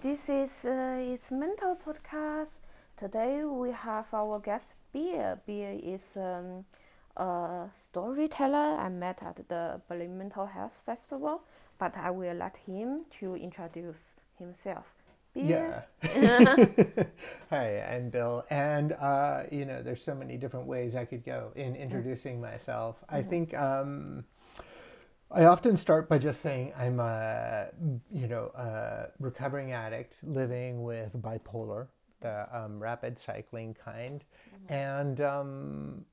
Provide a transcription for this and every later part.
this is uh, it's mental podcast. Today we have our guest Beer. Beer is um, a storyteller I met at the Berlin Mental Health Festival, but I will let him to introduce himself. Beer. Yeah. Hi, I'm Bill, and uh, you know, there's so many different ways I could go in introducing myself. I think. Um, I often start by just saying I'm a, you know, a recovering addict living with bipolar, the um, rapid cycling kind, and um,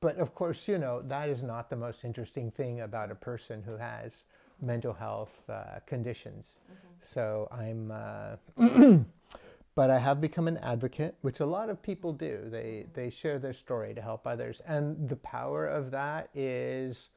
but of course, you know, that is not the most interesting thing about a person who has mental health uh, conditions. So I'm, uh, but I have become an advocate, which a lot of people do. They they share their story to help others, and the power of that is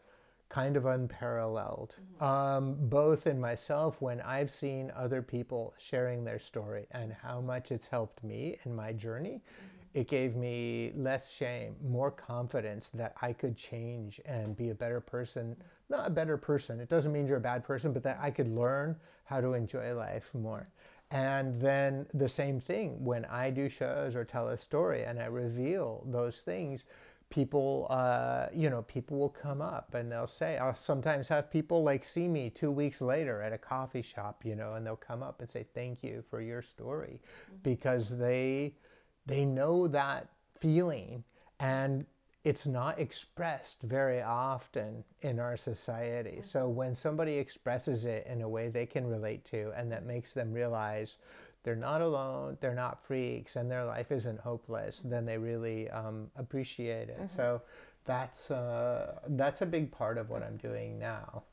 kind of unparalleled. Mm-hmm. Um, both in myself when I've seen other people sharing their story and how much it's helped me in my journey. Mm-hmm. It gave me less shame, more confidence that I could change and be a better person. Mm-hmm. Not a better person, it doesn't mean you're a bad person, but that I could learn how to enjoy life more. And then the same thing when I do shows or tell a story and I reveal those things, people, uh, you know, people will come up and they'll say, I'll sometimes have people like see me two weeks later at a coffee shop, you know, and they'll come up and say, thank you for your story because they, they know that feeling and it's not expressed very often in our society. So when somebody expresses it in a way they can relate to and that makes them realize they're not alone, they're not freaks, and their life isn't hopeless, then they really um, appreciate it. So that's uh, that's a big part of what I'm doing now.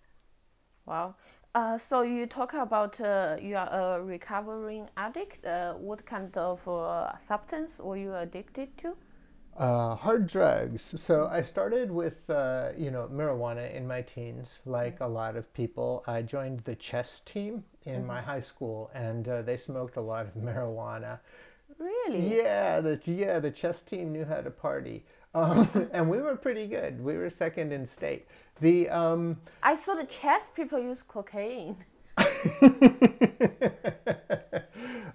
Wow. Uh, so you talk about uh, you are a recovering addict. Uh, what kind of uh, substance were you addicted to? Uh, hard drugs. So I started with uh, you know marijuana in my teens, like a lot of people. I joined the chess team in my high school, and uh, they smoked a lot of marijuana. Really? Yeah, the yeah the chess team knew how to party, um, and we were pretty good. We were second in state. The um, I saw the chess people use cocaine.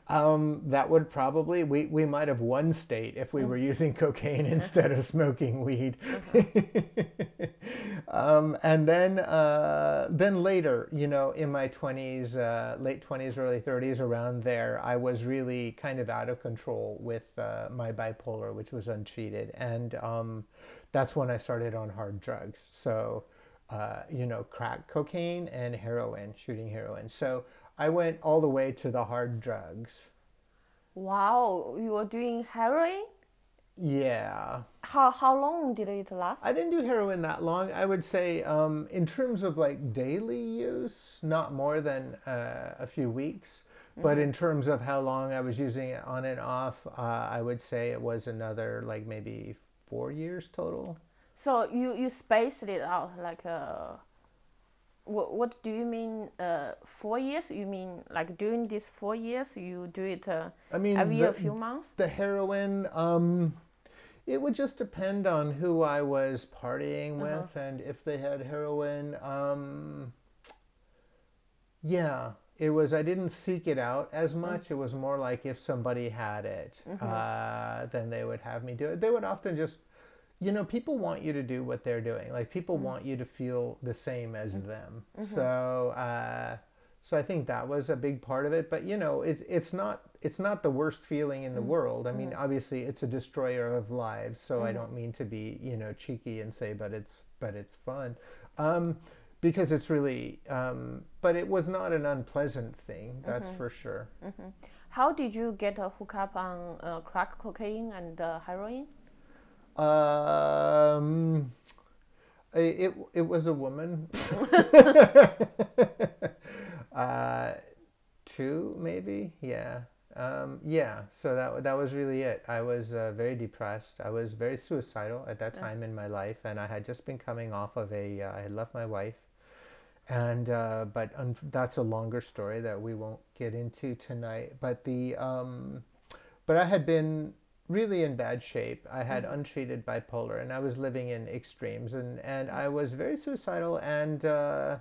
um, that would probably we, we might have won state if we were using cocaine instead of smoking weed. um, and then uh, then later, you know, in my twenties, uh, late twenties, early thirties, around there, I was really kind of out of control with uh, my bipolar, which was untreated, and um, that's when I started on hard drugs. So uh, you know, crack cocaine and heroin, shooting heroin. So I went all the way to the hard drugs. Wow, you were doing heroin? Yeah. How how long did it last? I didn't do heroin that long. I would say, um, in terms of like daily use, not more than uh, a few weeks. But in terms of how long I was using it on and off, uh, I would say it was another like maybe four years total. So you you spaced it out like uh, what what do you mean uh, four years? You mean like during these four years you do it uh, I mean, every the- a few months? The heroin, um, it would just depend on who I was partying with and if they had heroin. Um, yeah, it was. I didn't seek it out as much. It was more like if somebody had it, uh, then they would have me do it. They would often just, you know, people want you to do what they're doing. Like people want you to feel the same as them. So. Uh, so I think that was a big part of it. But you know, it, it's not it's not the worst feeling in the world. I mean, obviously, it's a destroyer of lives. So I don't mean to be you know cheeky and say, but it's but it's fun, um, because it's really. Um, but it was not an unpleasant thing. That's for sure. How did you get a hookup on uh, crack cocaine and uh, heroin? Um, it, it was a woman. uh, two maybe, yeah, um, yeah. So that that was really it. I was uh, very depressed. I was very suicidal at that time in my life, and I had just been coming off of a. Uh, I had left my wife, and uh, but un- that's a longer story that we won't get into tonight. But the um, but I had been really in bad shape. I had mm. untreated bipolar, and I was living in extremes, and and I was very suicidal, and uh,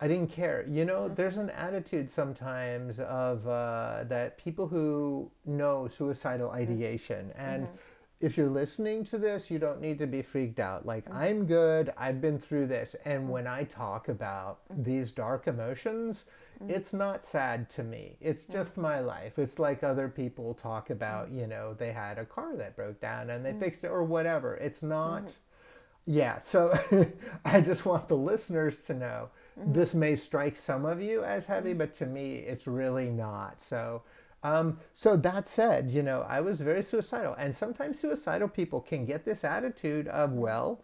I didn't care. You know, there's an attitude sometimes of uh, that people who know suicidal mm-hmm. ideation and. Mm-hmm. If you're listening to this, you don't need to be freaked out. Like, mm. I'm good, I've been through this. And mm. when I talk about these dark emotions, Mm-hmm. it's not sad to me. It's just my life. It's like other people talk mm-hmm. about, you know, they had a car that broke down and they mm-hmm. fixed it or whatever. It's not, yeah. So I just want the listeners to know this may strike some of you as heavy, but to me, it's really not. So, um, so that said, you know, I was very suicidal, and sometimes suicidal people can get this attitude of, well,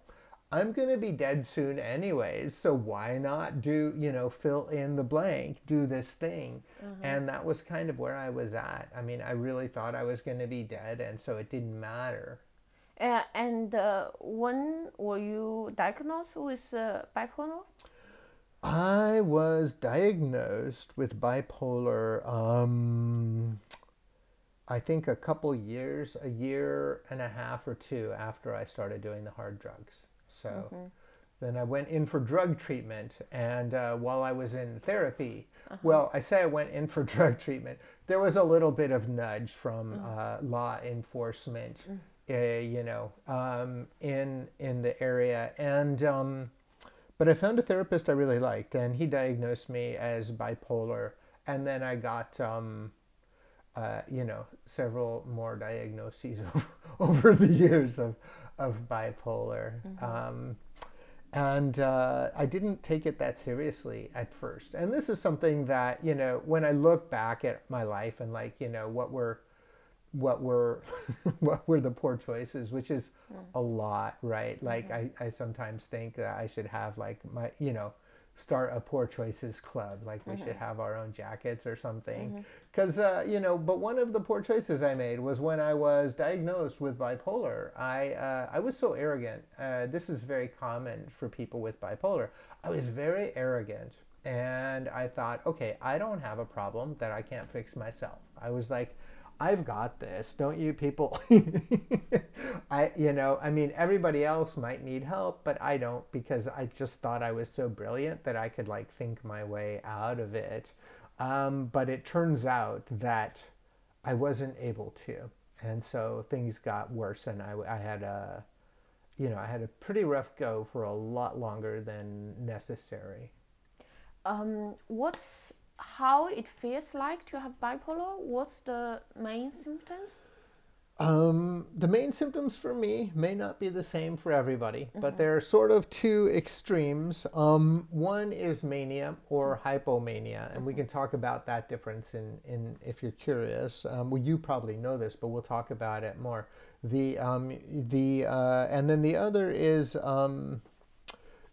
I'm going to be dead soon anyways, so why not do, you know, fill in the blank, do this thing? And that was kind of where I was at. I mean, I really thought I was going to be dead, and so it didn't matter. Uh, and uh, when were you diagnosed with uh, bipolar? I was diagnosed with bipolar, um, I think a couple years, a year and a half or two after I started doing the hard drugs. So then I went in for drug treatment. And uh, while I was in therapy, well, I say I went in for drug treatment, there was a little bit of nudge from uh, law enforcement, uh, you know, um, in, in the area. And, um, but I found a therapist I really liked, and he diagnosed me as bipolar. And then I got, um, uh, you know, several more diagnoses over the years of, of bipolar. Um, and uh, I didn't take it that seriously at first. And this is something that, you know, when I look back at my life and like, you know, what were what were what were the poor choices which is a lot right like I, I sometimes think that i should have like my you know start a poor choices club like we should have our own jackets or something. Because uh, you know but one of the poor choices i made was when i was diagnosed with bipolar. I uh, i was so arrogant uh, this is very common for people with bipolar. I was very arrogant and i thought okay i don't have a problem that i can't fix myself. I was like I've got this, don't you people? I, you know, I mean, everybody else might need help, but I don't because I just thought I was so brilliant that I could like think my way out of it. Um, but it turns out that I wasn't able to. And so things got worse, and I, I had a, you know, I had a pretty rough go for a lot longer than necessary. Um, what's how it feels like to have bipolar? What's the main symptoms? Um, the main symptoms for me may not be the same for everybody, but there are sort of two extremes. Um, one is mania or hypomania, and we can talk about that difference in, in if you're curious. Um, well, you probably know this, but we'll talk about it more. The um, the uh, and then the other is um,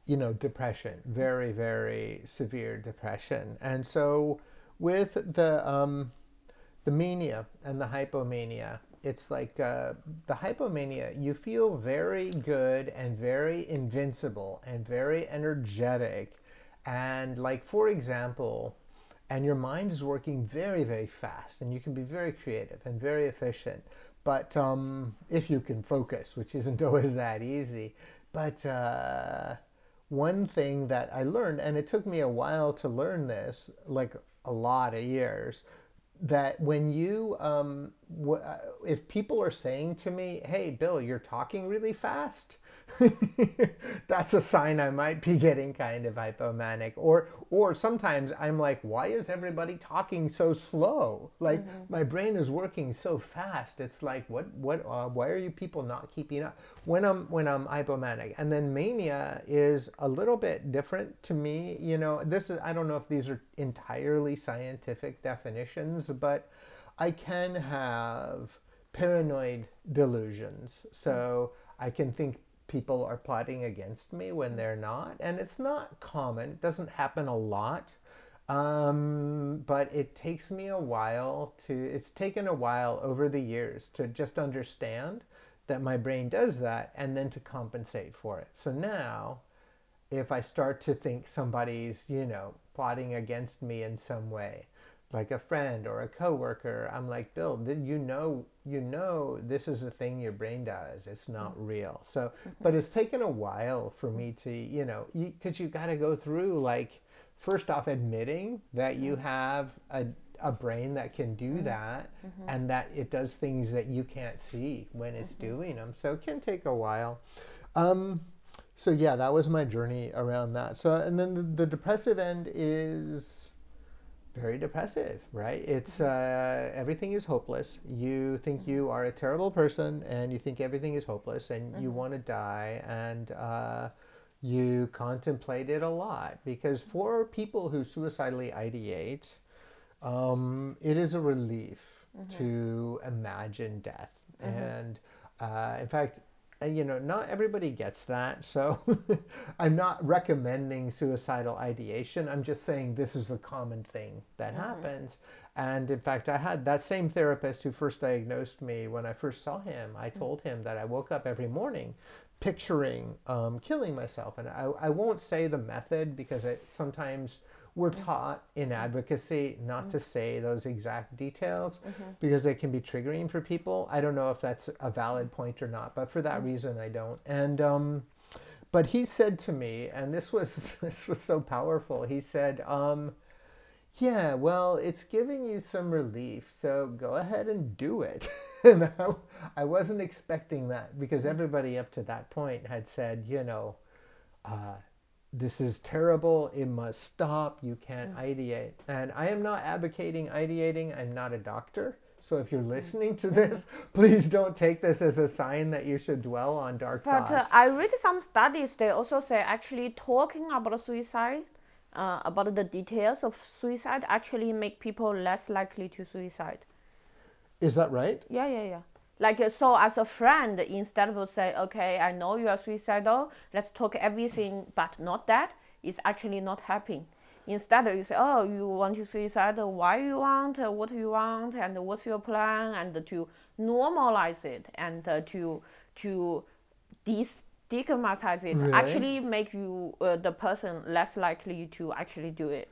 you know, depression, very, very severe depression. And so with the, um, the mania and the hypomania, it's like uh, the hypomania, you feel very good and very invincible and very energetic. And, like, for example, and your mind is working very, very fast, and you can be very creative and very efficient. But um, if you can focus, which isn't always that easy, but uh, one thing that I learned, and it took me a while to learn this, like a lot of years, that when you, um, if people are saying to me, hey, Bill, you're talking really fast, that's a sign I might be getting kind of hypomanic. Or, or sometimes I'm like, why is everybody talking so slow? Like my brain is working so fast. It's like, what, what, uh, why are you people not keeping up? When I'm, when I'm hypomanic, and then mania is a little bit different to me. You know, this is, I don't know if these are entirely scientific definitions, but I can have paranoid delusions. So I can think people are plotting against me when they're not. And it's not common, it doesn't happen a lot. Um, but it takes me a while to, it's taken a while over the years to just understand that my brain does that and then to compensate for it. So now, if I start to think somebody's, you know, plotting against me in some way, like a friend or a coworker, I'm like, Bill, did you know you know this is a thing your brain does. It's not mm-hmm. real. So, mm-hmm. but it's taken a while for me to, you know, because you, got to go through like first off admitting that you mm-hmm. have a, a brain that can do that and that it does things that you can't see when it's doing them. So it can take a while. Um, so yeah, that was my journey around that. So and then the, the depressive end is very depressive, right? It's uh, everything is hopeless. You think you are a terrible person, and you think everything is hopeless, and you want to die, and uh, you contemplate it a lot because for people who suicidally ideate, um, it is a relief to imagine death, and uh, in fact. And you know, not everybody gets that. So I'm not recommending suicidal ideation. I'm just saying this is a common thing that happens. And in fact, I had that same therapist who first diagnosed me when I first saw him. I told him that I woke up every morning picturing um, killing myself. And I, I won't say the method because it, sometimes we're mm-hmm. taught in mm-hmm. advocacy not mm-hmm. to say those exact details because they can be triggering for people. I don't know if that's a valid point or not, but for that reason, I don't. And um, but he said to me, and this was this was so powerful. He said, um, "Yeah, well, it's giving you some relief, so go ahead and do it." and I, I wasn't expecting that because everybody up to that point had said, you know. Uh, this is terrible. It must stop. You can't ideate. And I am not advocating ideating. I'm not a doctor. So if you're listening to this, please don't take this as a sign that you should dwell on dark thoughts. But uh. I read some studies. They also say actually talking about suicide, uh, about the details of suicide, actually make people less likely to suicide. Is that right? Yeah, yeah, yeah. Like uh, so, as a friend, instead of say, okay, I know you are suicidal. Let's talk everything, but not that. It's actually not happening. Instead, you say, oh, you want to suicide. Why you want? uh, What you want? And what's your plan? And to normalize it and uh, to to destigmatize it Really? actually make you uh, the person less likely to actually do it.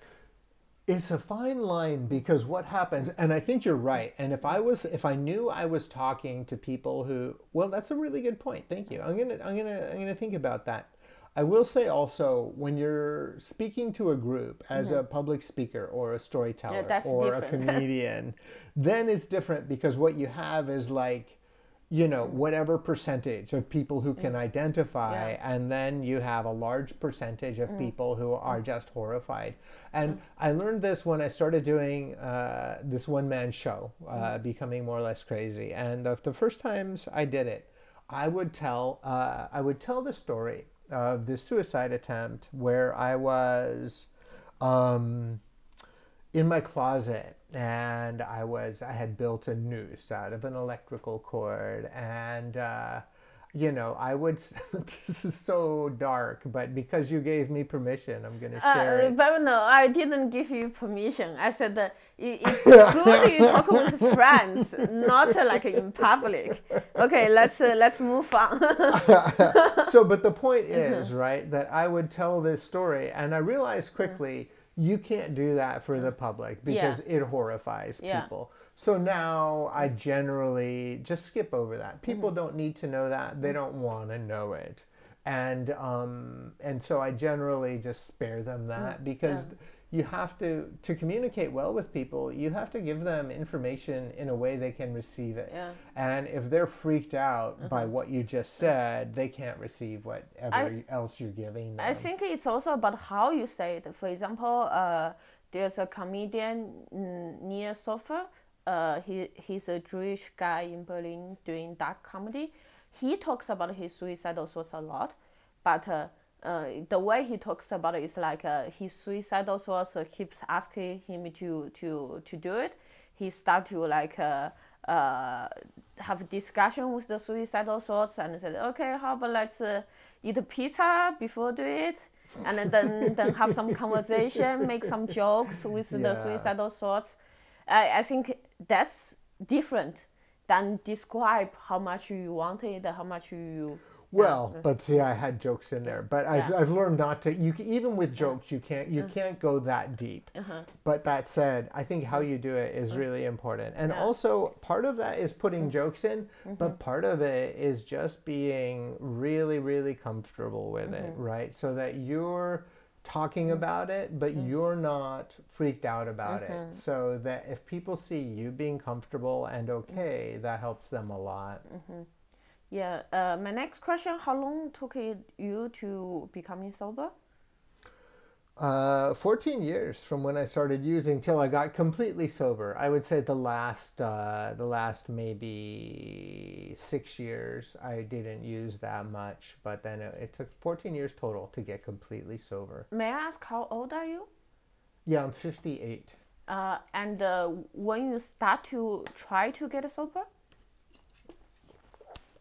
It's a fine line because what happens, and I think you're right. And if I was, if I knew I was talking to people who, well, that's a really good point. Thank you. I'm gonna, I'm gonna, I'm gonna think about that. I will say also, when you're speaking to a group as a mm-hmm. public speaker or a storyteller that's or a comedian, then it's different because what you have is like, you know, whatever percentage of people who can identify, Yeah. and then you have a large percentage of people who are just horrified. And I learned this when I started doing uh, this one man show, uh, Becoming More or Less Crazy. And the, the first times I did it, I would tell uh, I would tell the story of this suicide attempt where I was um, in my closet and I was I had built a noose out of an electrical cord and uh, you know I would this is so dark but because you gave me permission I'm gonna share Uh, it. but no, I didn't give you permission. I said uh, it, it's good you talk with friends, not uh, like in public. Okay, let's uh, let's move on. so but the point Mm-hmm. is right that i would tell this story and i realized quickly you can't do that for the public because it horrifies Yeah. people. So now i generally just skip over that. People Mm-hmm. don't need to know that. They don't want to know it. And um and so i generally just spare them that because you have to to communicate well with people you have to give them information in a way they can receive it Yeah. and if they're freaked out by what you just said, they can't receive whatever else you're giving them. I think it's also about how you say it. For example, uh, there's a comedian Neil Sofer. Uh, he he's a Jewish guy in Berlin doing dark comedy. He talks about his suicidal thoughts a lot, but uh, uh, the way he talks about it is like uh, his suicidal thoughts keeps asking him to to to do it. He start to like. Uh, uh, have a discussion with the suicidal thoughts and said, okay, how about let's uh, eat a pizza before do it, and then then have some conversation, make some jokes with the suicidal thoughts. I, I think that's different than describe how much you want it, how much you. Well, but see, I had jokes in there, but I've, Yeah. I've learned not to. You can, even with jokes, you can't you can't go that deep. Uh-huh. But that said, I think how you do it is mm. really important, and Yeah. also part of that is putting mm. jokes in, but mm-hmm. part of it is just being really really comfortable with it, mm-hmm. right? So that you're talking mm. about it, but you're not freaked out about it. Mm-hmm. So that if people see you being comfortable and okay, that helps them a lot. Yeah. Uh, my next question: How long took it you to becoming sober? Uh, 14 years from when I started using till I got completely sober. I would say the last, uh, the last maybe six years, I didn't use that much, but then it, it took 14 years total to get completely sober. May I ask how old are you? Yeah, I'm 58. Uh, and uh, when you start to try to get sober?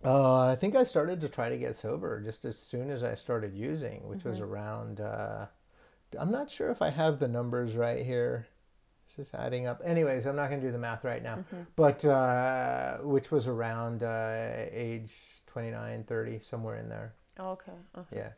Uh, I think I started to try to get sober just as soon as I started using, which was around. Uh, I'm not sure if I have the numbers right here. This is adding up. Anyways, I'm not going to do the math right now, but uh, which was around uh, age 29, 30, somewhere in there. Okay. okay. Yeah.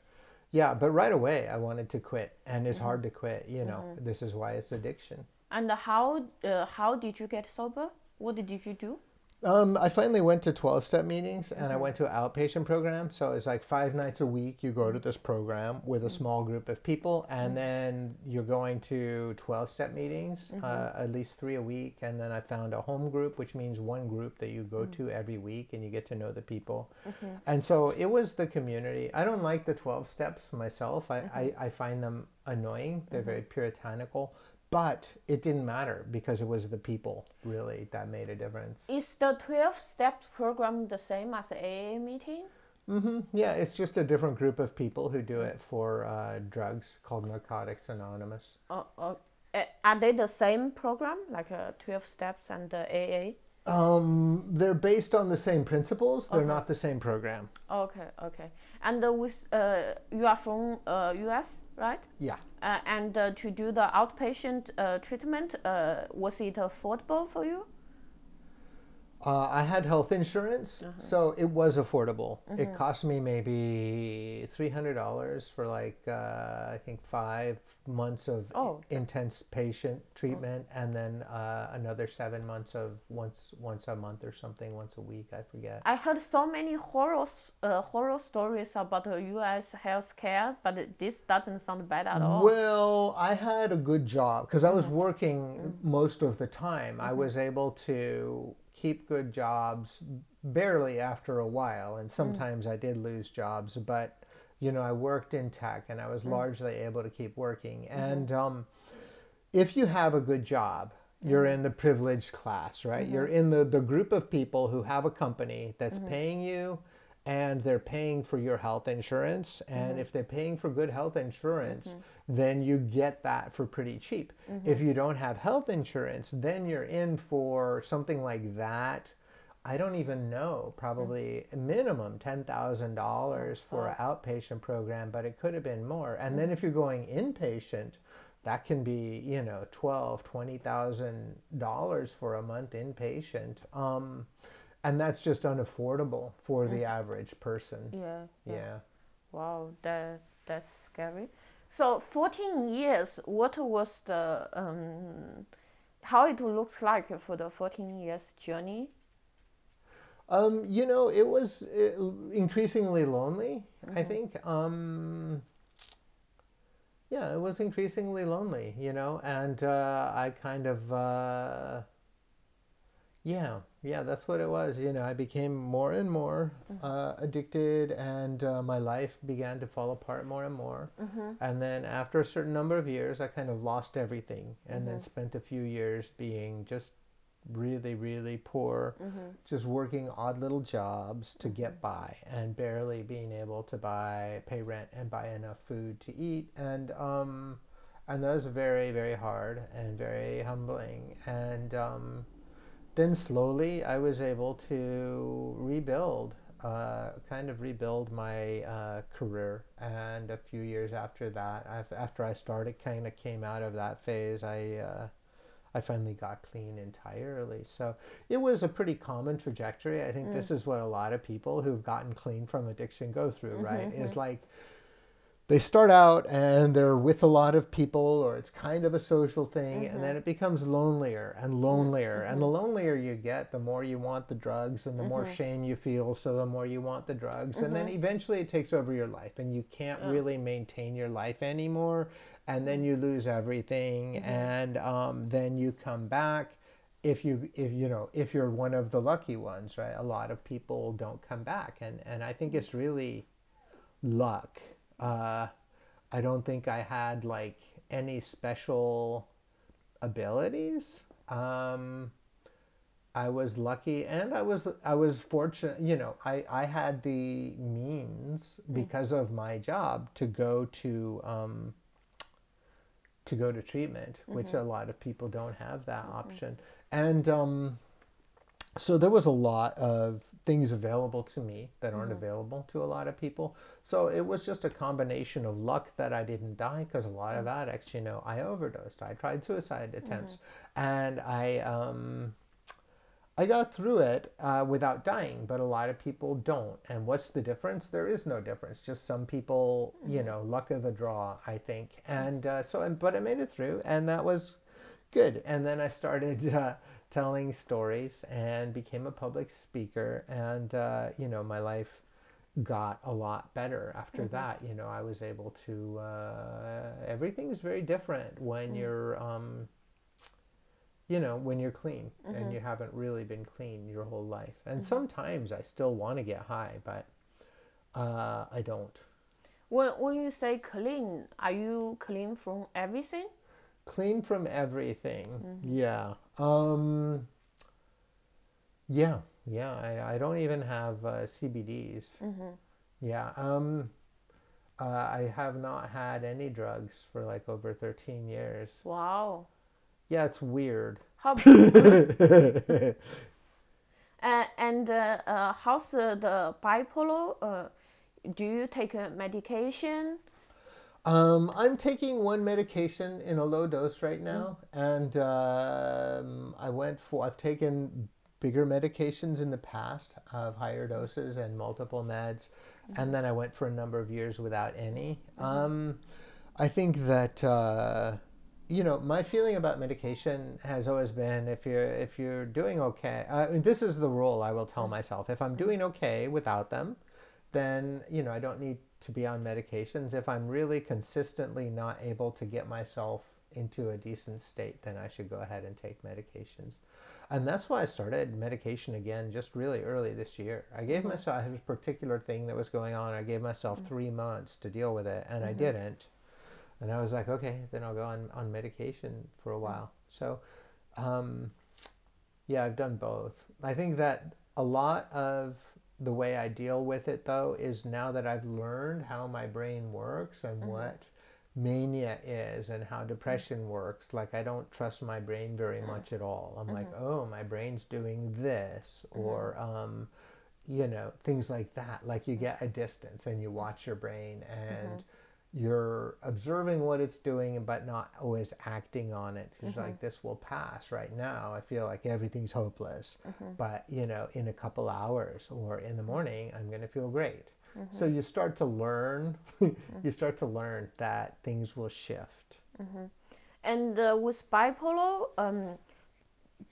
Yeah, but right away I wanted to quit, and it's hard to quit. You know, this is why it's addiction. And how uh, how did you get sober? What did you do? Um, I finally went to 12 step meetings and I went to an outpatient program. So it's like five nights a week you go to this program with a mm-hmm. small group of people, and mm-hmm. then you're going to 12 step meetings, uh, mm-hmm. at least three a week. And then I found a home group, which means one group that you go mm. to every week and you get to know the people. And so it was the community. I don't like the 12 steps myself, I, I, I find them annoying, they're very puritanical. But it didn't matter because it was the people really that made a difference. Is the 12 steps program the same as the AA meeting? hmm Yeah, it's just a different group of people who do it for uh, drugs called Narcotics Anonymous. Uh, uh, uh, are they the same program, like uh, 12 steps and the AA? Um, they're based on the same principles. They're not the same program. Okay, okay. And uh, with uh, you are from uh, US, right? Yeah. Uh, and uh, to do the outpatient uh, treatment, uh, was it affordable for you? Uh, I had health insurance, so it was affordable. It cost me maybe three hundred dollars for like uh, I think five months of Oh, intense patient treatment, and then uh, another seven months of once once a month or something, once a week. I forget. I heard so many horror uh, horror stories about the U.S. healthcare, but this doesn't sound bad at all. Well, I had a good job because I was working most of the time. I was able to keep good jobs barely after a while, and mm. sometimes I did lose jobs, but you know, I worked in tech and I was mm. largely able to keep working. Mm-hmm. And um, if you have a good job, you're mm-hmm. in the privileged class, right? Mm-hmm. You're in the, the group of people who have a company that's paying you and they're paying for your health insurance. And mm-hmm. if they're paying for good health insurance, mm-hmm. then you get that for pretty cheap. Mm-hmm. If you don't have health insurance, then you're in for something like that. I don't even know, probably mm. minimum $10,000 for oh. an outpatient program, but it could have been more. And then if you're going inpatient, that can be, you know, twelve, twenty thousand dollars for a month inpatient. Um, and that's just unaffordable for the average person. yeah. Yeah. Wow, that that's scary. So 14 years. What was the um, how it looks like for the 14 years journey? Um, you know, it was uh, increasingly lonely, I think. Um, yeah, it was increasingly lonely, you know, and uh, I kind of, uh, yeah, yeah, that's what it was. You know, I became more and more uh, addicted, and uh, my life began to fall apart more and more. And then after a certain number of years, I kind of lost everything, and then spent a few years being just really, really poor, just working odd little jobs to get by, and barely being able to buy, pay rent, and buy enough food to eat, and um, and that was very, very hard and very humbling, and um, then slowly I was able to rebuild, uh, kind of rebuild my uh, career. And a few years after that, after I started, kind of came out of that phase, I uh, I finally got clean entirely. So it was a pretty common trajectory. I think this is what a lot of people who've gotten clean from addiction go through, right? Is like they start out and they're with a lot of people or it's kind of a social thing mm-hmm. and then it becomes lonelier and lonelier mm-hmm. and the lonelier you get the more you want the drugs and the mm-hmm. more shame you feel so the more you want the drugs and then mm-hmm. eventually it takes over your life and you can't really maintain your life anymore and then you lose everything mm-hmm. and um, then you come back if you if you know if you're one of the lucky ones right a lot of people don't come back and and i think it's really luck uh, I don't think I had like any special abilities. Um, I was lucky and I was I was fortunate, you know, I, I had the means mm. because of my job to go to um, to go to treatment, mm-hmm. which a lot of people don't have that mm-hmm. option. And um, so there was a lot of things available to me that aren't mm-hmm. available to a lot of people. So it was just a combination of luck that I didn't die because a lot of addicts, you know, I overdosed. I tried suicide attempts, mm-hmm. and I um, I got through it uh, without dying. But a lot of people don't. And what's the difference? There is no difference. Just some people, you mm-hmm. know, luck of the draw, I think. And uh, so, but I made it through, and that was good. And then I started. Uh, telling stories and became a public speaker. And, uh, you know, my life got a lot better after mm-hmm. that. You know, I was able to, uh, everything is very different when mm-hmm. you're, um, you know, when you're clean mm-hmm. and you haven't really been clean your whole life. And mm-hmm. sometimes I still want to get high, but uh, I don't. When, when you say clean, are you clean from everything? clean from everything. Mm-hmm. Yeah. Um, yeah. Yeah. I, I don't even have uh, CBDs. Mm-hmm. Yeah. Um, uh, I have not had any drugs for like over 13 years. Wow. Yeah, it's weird. How? uh, and uh, uh, how's the bipolar? Uh, do you take a medication? Um, I'm taking one medication in a low dose right now, mm. and um, I went for. I've taken bigger medications in the past of higher doses and multiple meds, mm-hmm. and then I went for a number of years without any. Mm-hmm. Um, I think that. Uh, you know, my feeling about medication has always been if you're if you're doing okay. I mean, this is the rule I will tell myself: if I'm doing okay without them, then you know I don't need to be on medications. If I'm really consistently not able to get myself into a decent state, then I should go ahead and take medications. And that's why I started medication again just really early this year. I gave mm-hmm. myself, I had a particular thing that was going on. I gave myself mm-hmm. three months to deal with it, and mm-hmm. I didn't. And I was like, okay, then I'll go on, on medication for a mm-hmm. while. So, um, yeah, I've done both. I think that a lot of the way I deal with it though is now that I've learned how my brain works and mm-hmm. what mania is and how depression mm-hmm. works like i don't trust my brain very mm-hmm. much at all i'm mm-hmm. like oh my brain's doing this mm-hmm. or um, you know things like that like you get a distance and you watch your brain and mm-hmm you're observing what it's doing but not always acting on it it's mm-hmm. like this will pass right now i feel like everything's hopeless mm-hmm. but you know in a couple hours or in the morning i'm going to feel great mm-hmm. so you start to learn mm-hmm. you start to learn that things will shift mm-hmm. and uh, with bipolar um,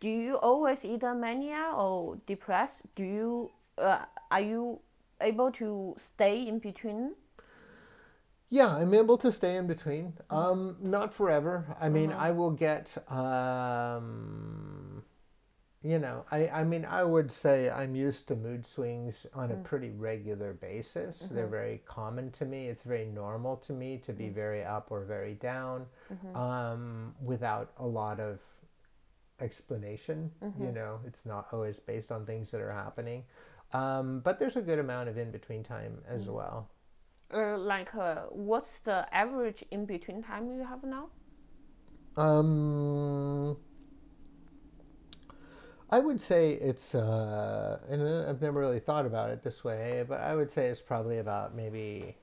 do you always either mania or depressed do you uh, are you able to stay in between yeah, I'm able to stay in between. Um, not forever. I mean, uh-huh. I will get. Um, you know, I, I mean, I would say I'm used to mood swings on a mm. pretty regular basis. Mm-hmm. They're very common to me. It's very normal to me to be mm. very up or very down mm-hmm. um, without a lot of explanation. Mm-hmm. You know, it's not always based on things that are happening. Um, but there's a good amount of in between time as mm. well uh, like uh, what's the average in between time you have now? Um, I would say it's, uh, and I've never really thought about it this way, but I would say it's probably about maybe,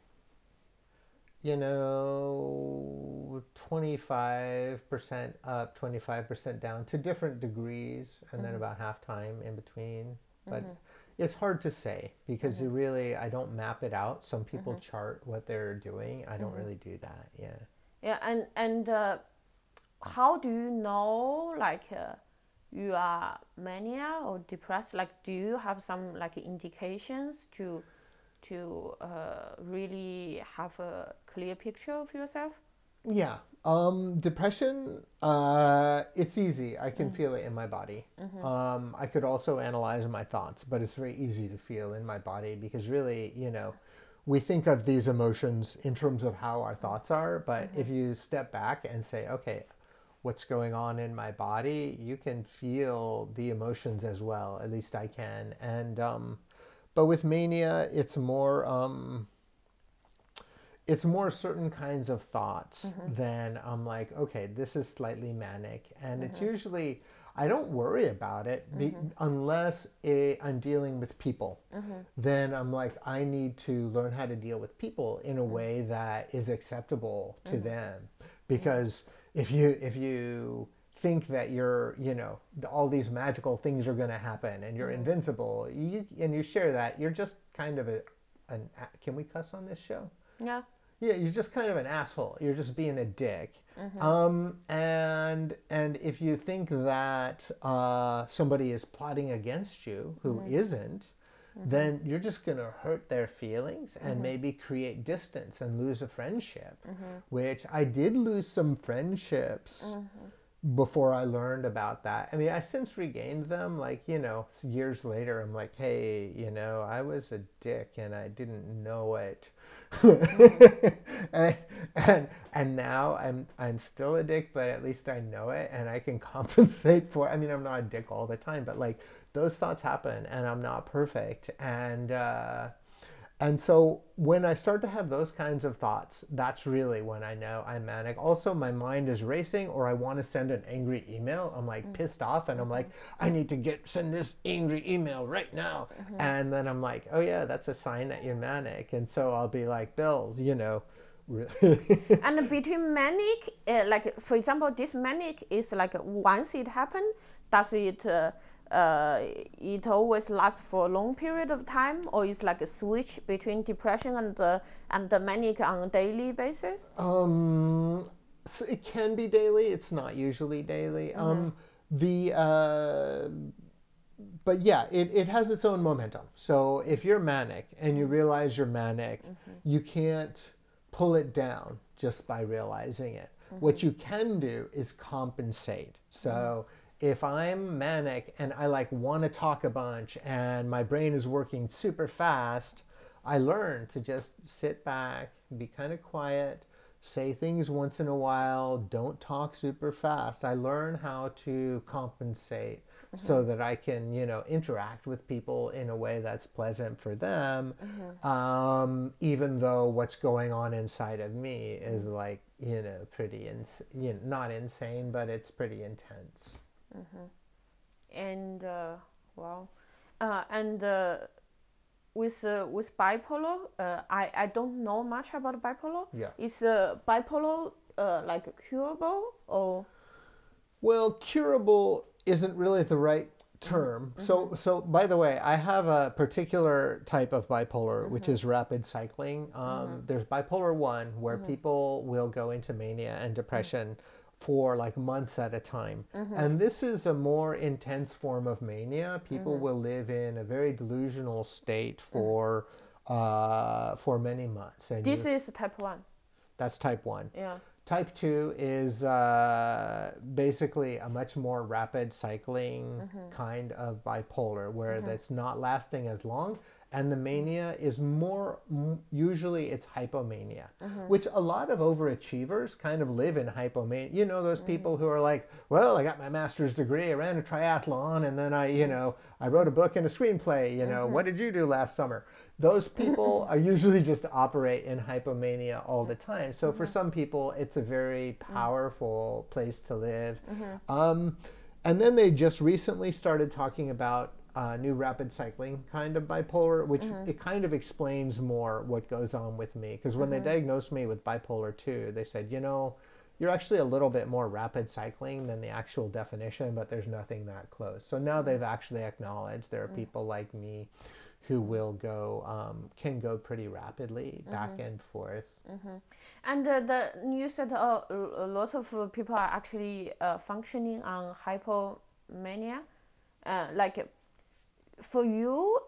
you know, 25% up, 25% down to different degrees, and mm-hmm. then about half time in between. But mm-hmm it's hard to say because you really I don't map it out. Some people chart what they're doing. I don't really do that. Yeah. Yeah, and and uh, how do you know like uh, you are mania or depressed? Like, do you have some like indications to to uh, really have a clear picture of yourself? Yeah. Um, depression, uh, it's easy. I can feel it in my body. Um, I could also analyze my thoughts, but it's very easy to feel in my body because really, you know, we think of these emotions in terms of how our thoughts are, but if you step back and say, okay, what's going on in my body, you can feel the emotions as well. At least I can. And, um, but with mania, it's more, um, it's more certain kinds of thoughts mm-hmm. than I'm like, okay, this is slightly manic. And it's mm-hmm. usually, I don't worry about it be, mm-hmm. unless it, I'm dealing with people. Then I'm like, I need to learn how to deal with people in a way that is acceptable to them. Because if you, if you, think that you're you know all these magical things are going to happen and you're invincible you and you share that you're just kind of a an can we cuss on this show? Yeah. Yeah, you're just kind of an asshole. You're just being a dick. Mm-hmm. Um, and and if you think that uh, somebody is plotting against you who mm-hmm. not mm-hmm. then you're just gonna hurt their feelings and maybe create distance and lose a friendship. Which I did lose some friendships before I learned about that. I mean, I since regained them. Like you know, years later, I'm like, hey, you know, I was a dick and I didn't know it. and, and and now I'm I'm still a dick, but at least I know it and I can compensate for. I mean, I'm not a dick all the time, but like those thoughts happen, and I'm not perfect, and uh, and so when I start to have those kinds of thoughts, that's really when I know I'm manic. Also, my mind is racing, or I want to send an angry email. I'm like pissed off, and I'm like, I need to get send this angry email right now. And then I'm like, oh yeah, that's a sign that you're manic. And so I'll be like, Bill, you know. and between manic, uh, like for example, this manic is like once it happen, does it uh, uh, it always lasts for a long period of time, or is like a switch between depression and the and the manic on a daily basis? Um, so it can be daily. It's not usually daily. Um, the uh, but yeah, it, it has its own momentum. So if you're manic and you realize you're manic, you can't pull it down just by realizing it. What you can do is compensate. So if I'm manic and I like want to talk a bunch and my brain is working super fast, I learn to just sit back, be kind of quiet, say things once in a while, don't talk super fast. I learn how to compensate so mm-hmm. that I can, you know, interact with people in a way that's pleasant for them, mm-hmm. um, even though what's going on inside of me is mm-hmm. like, you know, pretty, ins- you know, not insane, but it's pretty intense. And uh, well, uh, and uh, with uh, with bipolar, uh, I I don't know much about bipolar. Yeah. Is uh, bipolar uh, like curable or? Well, curable isn't really the right term. So, so by the way, I have a particular type of bipolar, which is rapid cycling. Um, There's bipolar one, where people will go into mania and depression for like months at a time, mm-hmm. and this is a more intense form of mania. People mm-hmm. will live in a very delusional state mm-hmm. for uh, for many months, and This you- is type one. that's type one. Yeah. Type 2 is uh, basically a much more rapid cycling kind of bipolar where that's not lasting as long. And the mania is more, usually it's hypomania, mm-hmm. which a lot of overachievers kind of live in hypomania. You know, those mm. people who are like, well, I got my master's degree, I ran a triathlon, and then I, you know, I wrote a book and a screenplay. You know, mm-hmm. what did you do last summer? Those people are usually just operate in hypomania all the time. So for mm-hmm. some people, it's a very mm. powerful place to live. Um, and then they just recently started talking about uh, new rapid cycling kind of bipolar, which it kind of explains more what goes on with me. Because when they diagnosed me with bipolar 2, they said, you know, you're actually a little bit more rapid cycling than the actual definition, but there's nothing that close. So now they've actually acknowledged there are people like me who will go um, can go pretty rapidly back and forth. And uh, the you said uh, a lot of uh, people are actually uh, functioning on hypomania. Uh, like for you,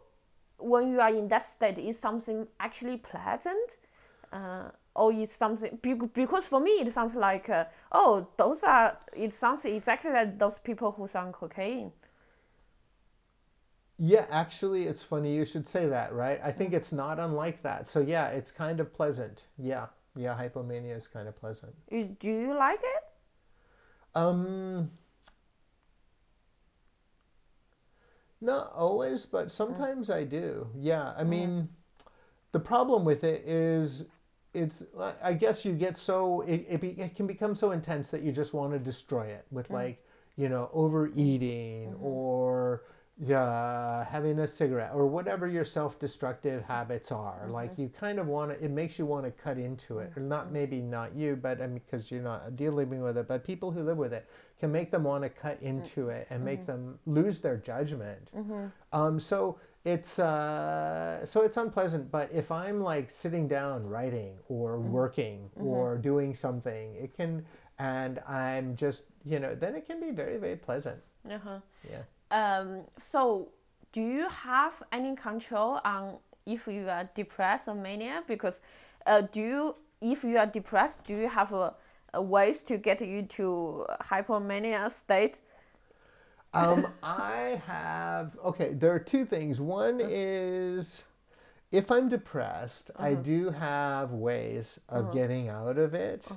when you are in that state, is something actually pleasant, uh, or is something because for me it sounds like uh, oh those are it sounds exactly like those people who's on cocaine. Yeah, actually, it's funny you should say that, right? I think it's not unlike that. So yeah, it's kind of pleasant. Yeah, yeah, hypomania is kind of pleasant. You, do you like it? Um, not always, but sometimes I do. Yeah, I mean, the problem with it is it's I- guess you get so it, it, be, it can become so intense that you just want to destroy it with like you know overeating mm-hmm. or yeah having a cigarette or whatever your self-destructive habits are. Mm-hmm. Like you kind of want to it makes you want to cut into it. Or not maybe not you but I mean because you're not dealing with it but people who live with it can make them want to cut into it and make them lose their judgment. Um, so it's uh, so it's unpleasant but if i'm like sitting down writing or working or doing something it can and i'm just you know then it can be very very pleasant. Uh-huh. yeah. Um, so, do you have any control on if you are depressed or mania? Because, uh, do you, if you are depressed, do you have a, a ways to get you to hypomania state? um, i have okay there are two things. One is if i'm depressed i do have ways of getting out of it.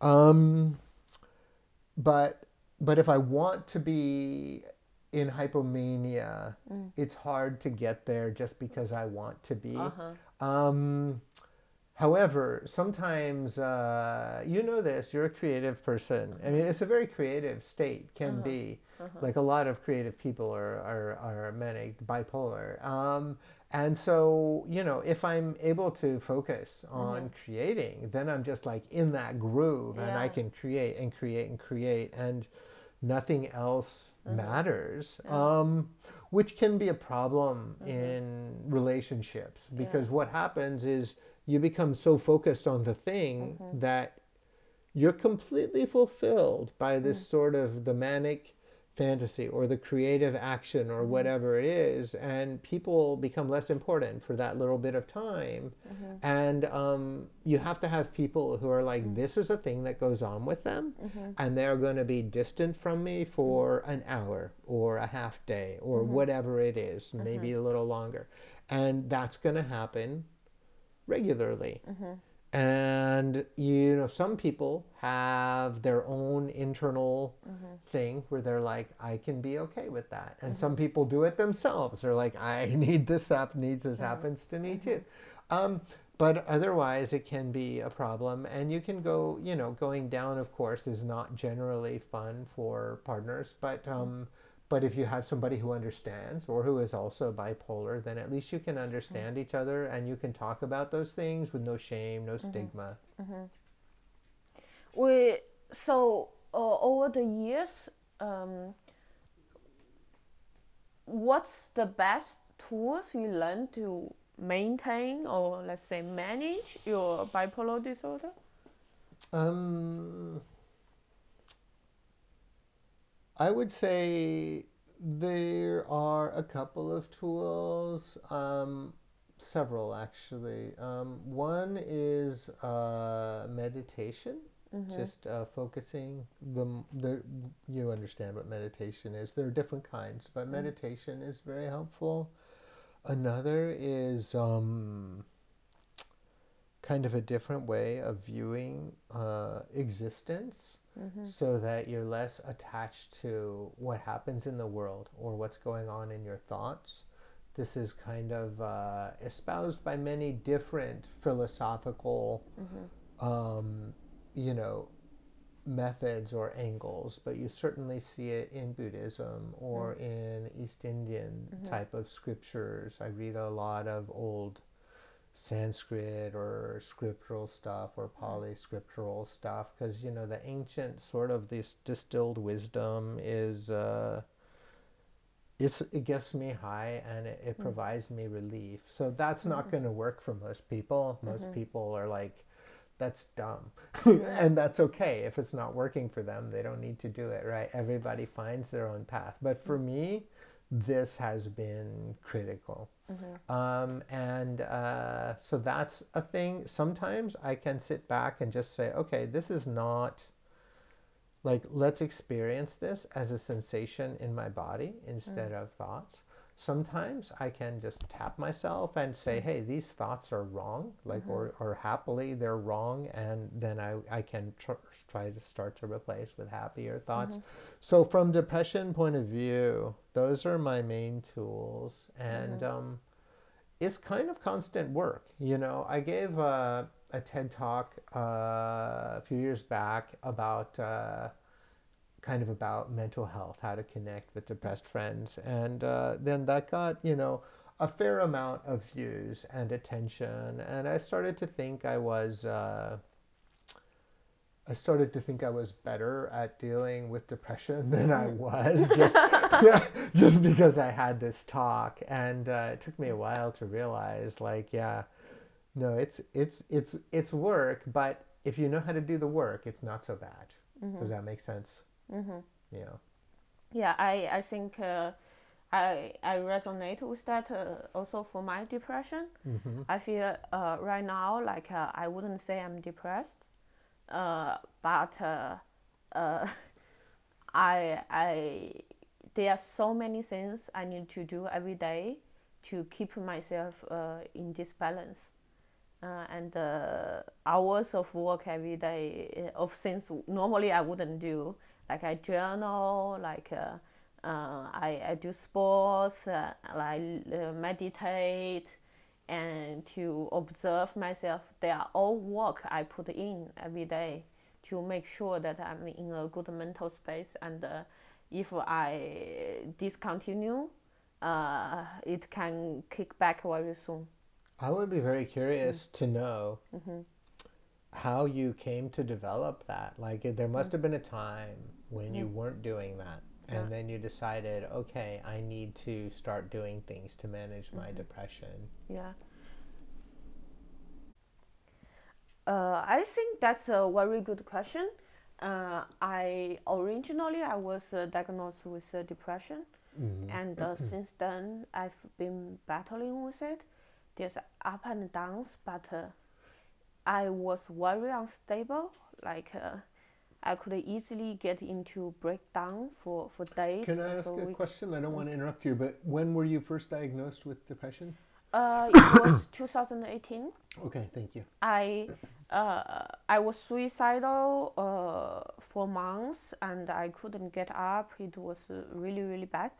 Um, but but if I want to be in hypomania, it's hard to get there just because I want to be. Um, however, sometimes uh, you know this. You're a creative person. I mean, it's a very creative state. Can be like a lot of creative people are are, are manic, bipolar. Um, and so, you know, if I'm able to focus on creating, then I'm just like in that groove and I can create and create and create and nothing else matters. Um, which can be a problem in relationships because what happens is you become so focused on the thing mm-hmm. that you're completely fulfilled by mm. this sort of the manic fantasy or the creative action or mm-hmm. whatever it is and people become less important for that little bit of time. Mm-hmm. And um, you have to have people who are like mm. this is a thing that goes on with them and they're going to be distant from me for mm. an hour or a half day or whatever it is, maybe a little longer. And that's going to happen regularly. Mm-hmm. And you know some people have their own internal mm-hmm. thing where they're like i can be okay with that. And mm-hmm. some people do it themselves. They're like i need this up needs this happens to me too. Um, but otherwise it can be a problem. And you can go you know going down of course is not generally fun for partners. But um, but if you have somebody who understands or who is also bipolar, then at least you can understand each other and you can talk about those things with no shame, no stigma. We so uh, over the years, um, what's the best tools you learn to maintain or let's say manage your bipolar disorder? Um, I would say there are a couple of tools, um, several actually. Um, one is uh, meditation, just uh, focusing. The, the you understand what meditation is. There are different kinds, but meditation is very helpful. Another is um, kind of a different way of viewing uh, existence so that you're less attached to what happens in the world or what's going on in your thoughts. This is kind of uh, espoused by many different philosophical, um, you know, methods or angles, but you certainly see it in Buddhism or in East Indian type of scriptures. I read a lot of old Sanskrit or scriptural stuff or Pali scriptural stuff because you know the ancient sort of this distilled wisdom is uh, it's, it gets me high and it, it hmm. provides me relief. So that's not hmm. going to work for most people. Most mm-hmm. people are like, that's dumb. and that's okay. If it's not working for them, they don't need to do it, right? Everybody finds their own path. But for hmm. me, this has been critical. Um, and uh, so that's a thing. Sometimes I can sit back and just say, okay, this is not like let's experience this as a sensation in my body instead of thoughts sometimes i can just tap myself and say hey these thoughts are wrong like or, or happily they're wrong and then i, I can tr- try to start to replace with happier thoughts. So from depression point of view those are my main tools and um, it's kind of constant work. You know, I gave uh, a TED talk uh, a few years back about uh, kind of about mental health, how to connect with depressed friends, and uh, then that got you know a fair amount of views and attention, and I started to think I was. Uh, I started to think I was better at dealing with depression than I was, just, yeah, just because I had this talk, and uh, it took me a while to realize, like, yeah, no, it's it's it's it's work, but if you know how to do the work, it's not so bad. Does that make sense? Mm-hmm. Yeah. Yeah, I I think uh, I I resonate with that uh, also for my depression. I feel uh, right now like uh, I wouldn't say I'm depressed, uh, but uh, uh, I I there are so many things I need to do every day to keep myself uh, in this balance. Uh, and uh, hours of work every day of things normally I wouldn't do. Like I journal, like uh, uh, I, I do sports, uh, I uh, meditate, and to observe myself. They are all work I put in every day to make sure that I'm in a good mental space. And uh, if I discontinue, uh, it can kick back very soon. I would be very curious to know how you came to develop that. Like, there must have been a time when you weren't doing that, and then you decided, okay, I need to start doing things to manage my depression. Yeah. Uh, I think that's a very good question. Uh, I originally I was uh, diagnosed with uh, depression, and uh, since then I've been battling with it. There's up and downs, but uh, I was very unstable. Like uh, I could easily get into breakdown for for days. Can I ask a question? I don't want to interrupt you, but when were you first diagnosed with depression? Uh, it was 2018. Okay, thank you. I uh, I was suicidal uh, for months and I couldn't get up. It was uh, really really bad.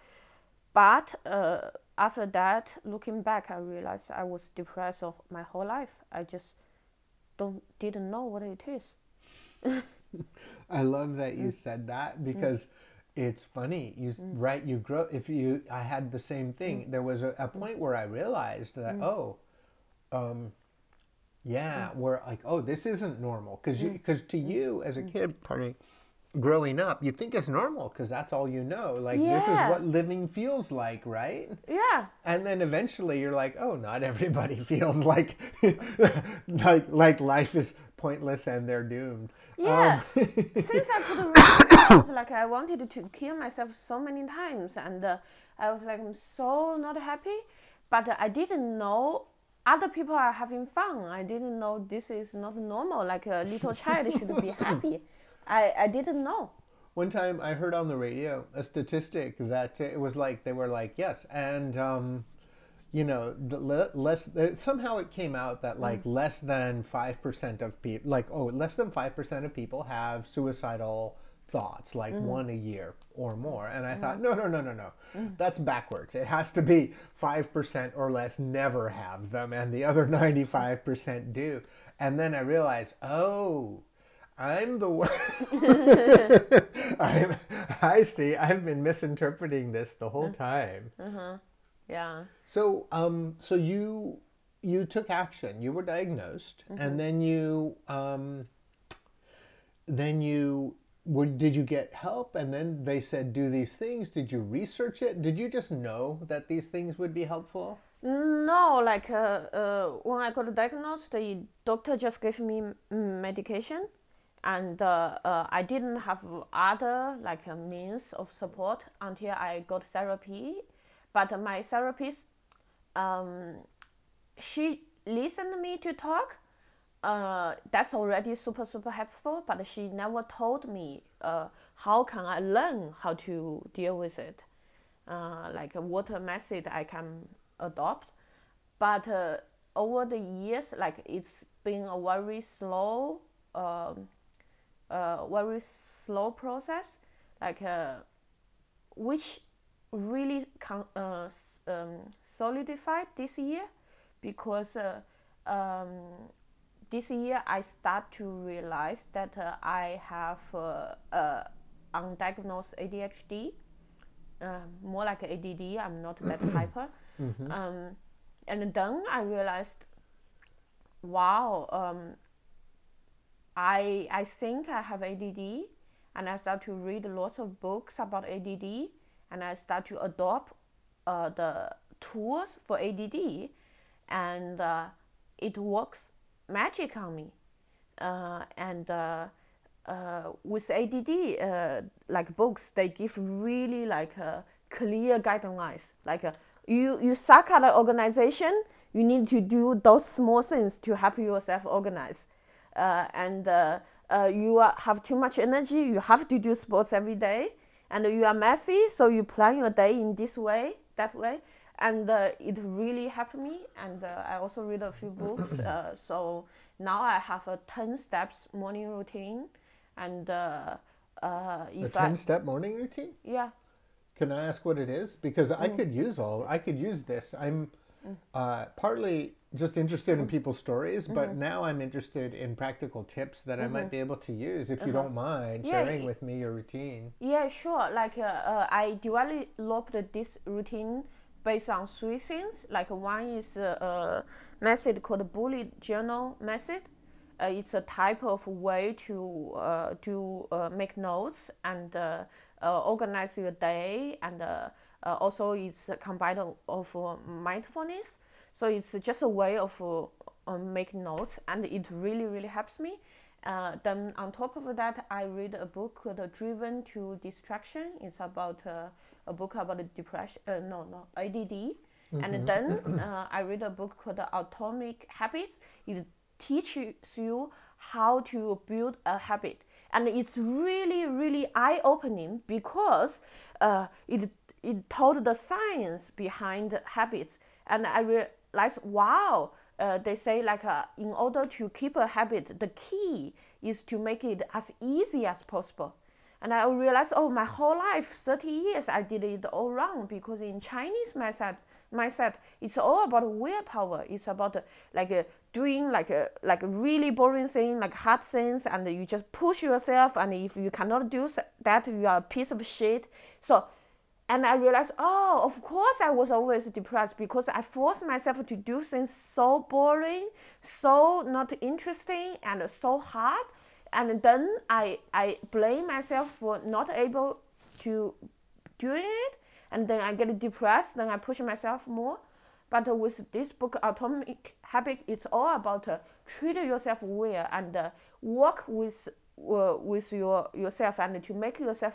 But uh, after that, looking back, I realized I was depressed my whole life. I just don't didn't know what it is. I love that you mm. said that mm. because it's funny. You mm. right? You grow. If you, I had the same thing. There was a, a point where I realized that oh, um, yeah, we're like oh, this isn't normal because you because to you as a kid, pardon me, growing up, you think it's normal because that's all you know. Like this is what living feels like, right? Yeah, And then eventually you're like, oh, not everybody feels like like like life is pointless and they're doomed. yeah. Um, Since I could remember, I was like I wanted to kill myself so many times, and uh, I was like I'm so not happy, but I didn't know other people are having fun. I didn't know this is not normal. Like a little child should be happy. I I didn't know. One time I heard on the radio a statistic that it was like they were like yes, and um, you know the le- less somehow it came out that like mm. less than five percent of people like oh less than five percent of people have suicidal thoughts like mm. one a year or more. And i mm-hmm. thought no no no no no. Mm. That's backwards. It has to be 5% or less never have them and the other 95% do. And then i realized oh I'm the one. I'm, I see. I've been misinterpreting this the whole uh-huh. time. Uh-huh. Yeah. So, um, so you you took action. You were diagnosed, Mm-hmm. and then you um, then you were, did you get help? And then they said do these things. Did you research it? Did you just know that these things would be helpful? No, like uh, uh, when I got diagnosed, the doctor just gave me medication, and uh, uh, I didn't have other like uh, means of support until I got therapy. But my therapist, um, she listened me to talk. Uh, that's already super super helpful. But she never told me uh, how can I learn how to deal with it uh, like what method I can adopt. But uh, over the years, like it's been a very slow, um, uh, very slow process, like uh, which really con- uh, s- um, solidified this year because uh, um, this year I start to realize that uh, I have uh, uh, undiagnosed ADHD uh, more like ADD. I'm not that hyper. Um, and then I realized, wow, um, I I think I have ADD, and I start to read lots of books about ADD, and I start to adopt uh, the tools for ADD, and uh, it works magic on me. Uh, and uh, uh, with ADD, uh, like books, they give really like clear guidelines. Like you, you suck at an organization, you need to do those small things to help yourself organize. And you have too much energy, you have to do sports every day. And you are messy, so you plan your day in this way, that way. And uh, it really helped me. And uh, I also read a few books. Uh, so now I have a 10 steps morning routine. And uh, uh, A if I, ten-step morning routine. yeah, Can I ask what it is? Because I Mm. could use all. I could use this. I'm uh, partly just interested in people's stories, but Mm-hmm. now I'm interested in practical tips that I might be able to use. If you don't mind Uh-huh. Yeah, sharing with me your routine. Yeah, sure. Like uh, uh, I developed this routine based on three things. Like one is uh, a method called bullet journal method. Uh, it's a type of way to uh, to uh, make notes and uh, uh, organize your day, and uh, uh, also it's combined of, of uh, mindfulness. So it's just a way of uh, uh, making notes, and it really really helps me. Uh, then on top of that, I read a book called Driven to Distraction. It's about uh, a book about depression. Uh, no, no, ADD. And then uh, I read a book called Atomic Habits. It teaches you how to build a habit, and it's really, really eye-opening because uh, it it told the science behind habits, and I realized, wow. Uh, they say like uh, in order to keep a habit, the key is to make it as easy as possible. And I realized, oh, my whole life, 30 years, I did it all wrong because in Chinese mindset, mindset, it's all about willpower. It's about uh, like uh, doing like a like really boring thing, like hard things, and you just push yourself. And if you cannot do that, you are a piece of shit. So and I realized, oh, of course I was always depressed because I forced myself to do things so boring, so not interesting, and so hard. And then I, I blame myself for not able to doing it. And then I get depressed, then I push myself more. But with this book, Atomic Habit, it's all about uh, treat yourself well and uh, work with, uh, with your, yourself and to make yourself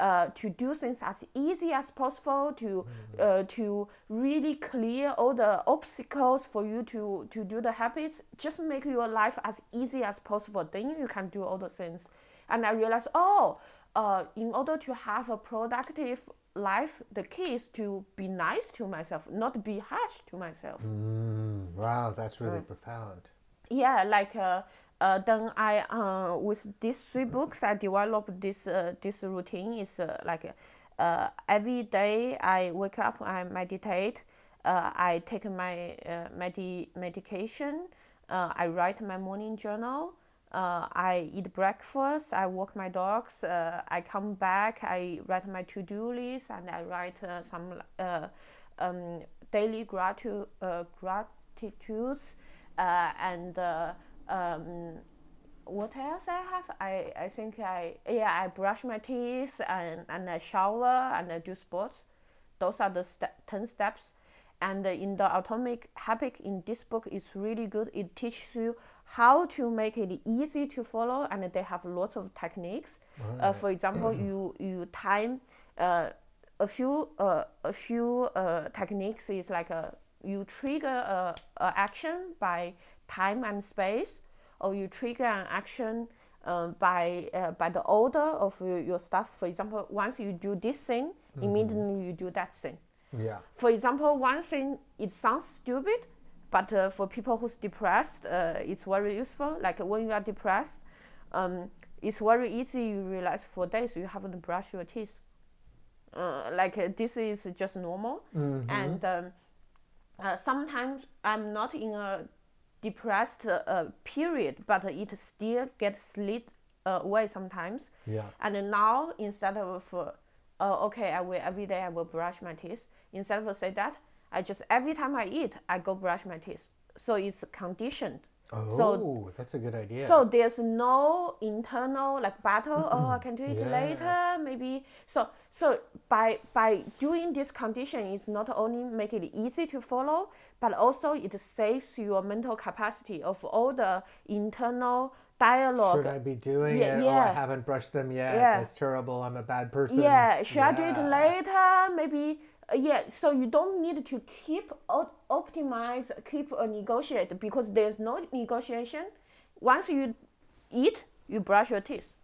uh, to do things as easy as possible, to uh, to really clear all the obstacles for you to to do the habits. Just make your life as easy as possible. Then you can do all the things. And I realized, oh, uh, in order to have a productive life, the key is to be nice to myself, not be harsh to myself Mm, wow, that's really profound. yeah like uh, then i uh, with these three books i developed this uh, this routine. Is uh, like uh, every day i wake up i meditate i take my medi- medication i write my morning journal I eat breakfast, I walk my dogs, I come back, I write my to-do list, and I write some um, daily gratitude, grat- tooth, uh, and um, what else I have? I, I think I yeah I brush my teeth and, and I shower and I do sports. Those are the ste- ten steps. And in the atomic habit in this book is really good. It teaches you how to make it easy to follow, and they have lots of techniques. Uh, for example, you you time uh, a few uh, a few uh, techniques is like a you trigger a, a action by time and space or you trigger an action um, by uh, by the order of your, your stuff. For example, once you do this thing, immediately you do that thing. Yeah. For example, one thing it sounds stupid, but uh, for people who's depressed, uh, it's very useful. Like when you are depressed, um, it's very easy. You realize for days you haven't brushed your teeth. Uh, like uh, this is just normal, Mhm. and um, uh, sometimes I'm not in a depressed uh, uh, period, but it still gets slid uh, away sometimes. Yeah. And now instead of uh, uh, okay, I will every day I will brush my teeth. Instead of say that, I just every time I eat, I go brush my teeth. So it's conditioned. Oh, that's a good idea. So there's no internal like battle. oh, I can do it Yeah. later, maybe. So so by by doing this condition, it's not only make it easy to follow, but also it saves your mental capacity of all the internal dialogue. Should I be doing Yeah, it? Oh, I haven't brushed them yet. Yeah. That's terrible. I'm a bad person. Yeah, should I do it later? Maybe. Uh, yeah, so you don't need to keep op- optimize, keep uh, negotiate because there's no negotiation. Once you eat, you brush your teeth.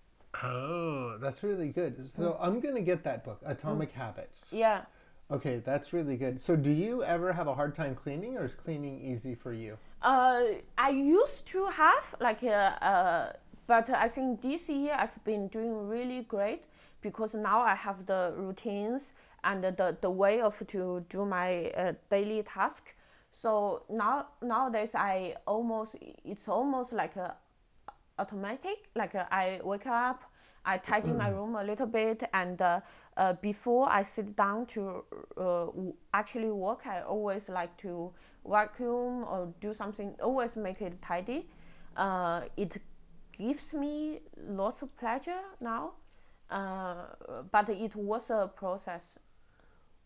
Oh, that's really good. So I'm going to get that book, Atomic Habits. Yeah. Okay, that's really good. So do you ever have a hard time cleaning or is cleaning easy for you? Uh, I used to have like uh, uh, but I think this year I've been doing really great because now I have the routines and the, the way of to do my uh, daily task. So now nowadays I almost it's almost like a automatic. Like uh, I wake up, I tidy my room a little bit, and uh, uh, before I sit down to uh, w- actually work, I always like to vacuum or do something. Always make it tidy. Uh, it gives me lots of pleasure now, uh, but it was a process.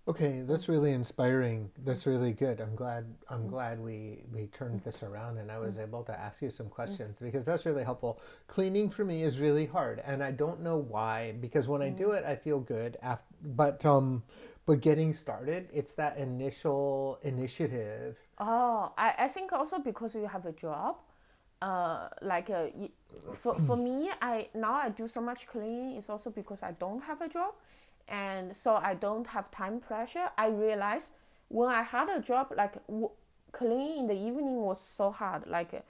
Okay, that's really inspiring. That's really good. I'm glad I'm glad we we turned this around and I was able to ask you some questions because that's really helpful. Cleaning for me is really hard and I don't know why because when I do it I feel good after but um but getting started, it's that initial initiative. Oh, I, I think also because you have a job, uh, like uh, for, for me, I now I do so much cleaning. It's also because I don't have a job, and so I don't have time pressure. I realized when I had a job, like w- cleaning in the evening was so hard. Like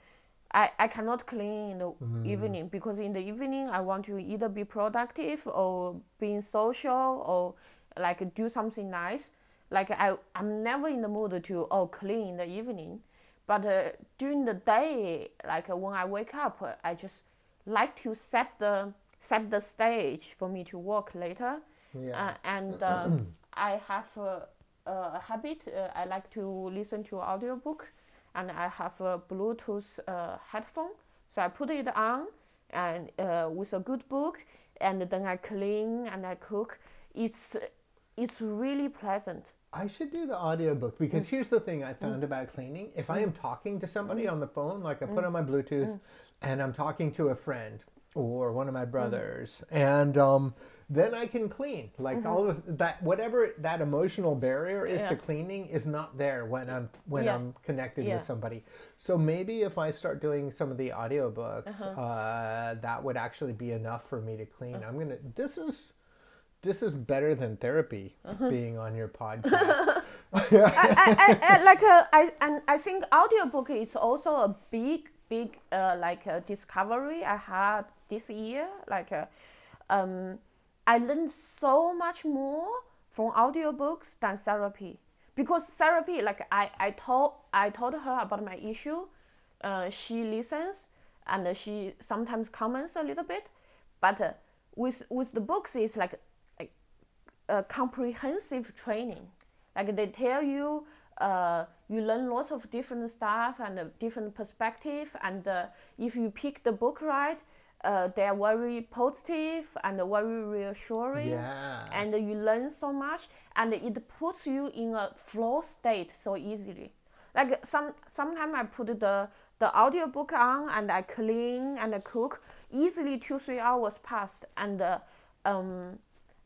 I, I cannot clean in the evening because in the evening I want to either be productive or being social or like do something nice. Like I I'm never in the mood to oh clean in the evening, but uh, during the day like when I wake up I just like to set the set the stage for me to work later. Yeah. Uh, and um, I have a, a habit. Uh, I like to listen to audiobook, and I have a Bluetooth uh, headphone. So I put it on, and uh, with a good book, and then I clean and I cook. It's it's really pleasant. I should do the audiobook because here's the thing I found about cleaning. If I am talking to somebody on the phone, like I put on my Bluetooth and I'm talking to a friend or one of my brothers, and um, then I can clean. Like all of that, whatever that emotional barrier is to cleaning is not there when I'm when Yeah. I'm connected Yeah. with somebody. So maybe if I start doing some of the audiobooks, uh, that would actually be enough for me to clean. I'm gonna. This is this is better than therapy being on your podcast. I, I, I like uh, I and I think audiobook is also a big big uh, like uh, discovery I had this year. Like uh, um, I learned so much more from audiobooks than therapy because therapy like I I told I told her about my issue. Uh, she listens and she sometimes comments a little bit, but uh, with with the books it's like like a comprehensive training. Like they tell you uh, you learn lots of different stuff and uh, different perspective. And uh, if you pick the book right, uh, they are very positive and very reassuring. Yeah. And you learn so much, and it puts you in a flow state so easily. Like some sometimes I put the the audiobook on and I clean and I cook. Easily two three hours passed, and uh, um,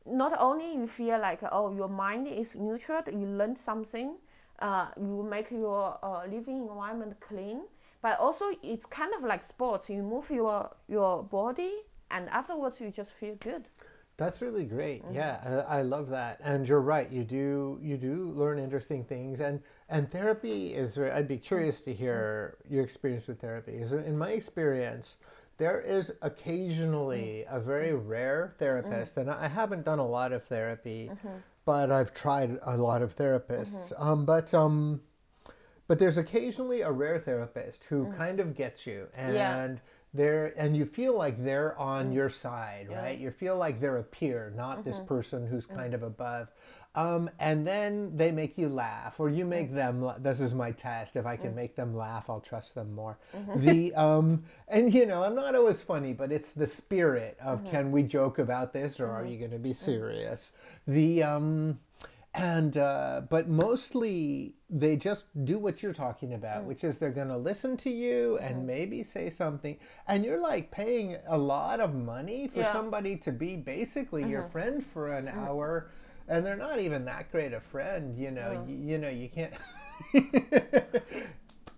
not only you feel like oh your mind is nurtured, you learn something, uh, you make your uh, living environment clean, but also it's kind of like sports. You move your your body, and afterwards you just feel good. That's really great. Mm-hmm. Yeah, I, I, love that. And you're right. You do you do learn interesting things, and and therapy is. I'd be curious to hear your experience with therapy. In my experience, there is occasionally mm-hmm. a very rare therapist, mm-hmm. and I haven't done a lot of therapy, mm-hmm. but I've tried a lot of therapists. Mm-hmm. Um, but um, but there's occasionally a rare therapist who mm. kind of gets you and. Yeah they're and you feel like they're on mm. your side yeah. right you feel like they're a peer not mm-hmm. this person who's mm. kind of above um, and then they make you laugh or you make mm. them this is my test if i can mm. make them laugh i'll trust them more mm-hmm. the um, and you know i'm not always funny but it's the spirit of mm-hmm. can we joke about this or are mm-hmm. you going to be serious the um, and uh, but mostly they just do what you're talking about, mm. which is they're going to listen to you and mm. maybe say something, and you're like paying a lot of money for yeah. somebody to be basically mm-hmm. your friend for an mm. hour, and they're not even that great a friend. You know, you, you know, you can't.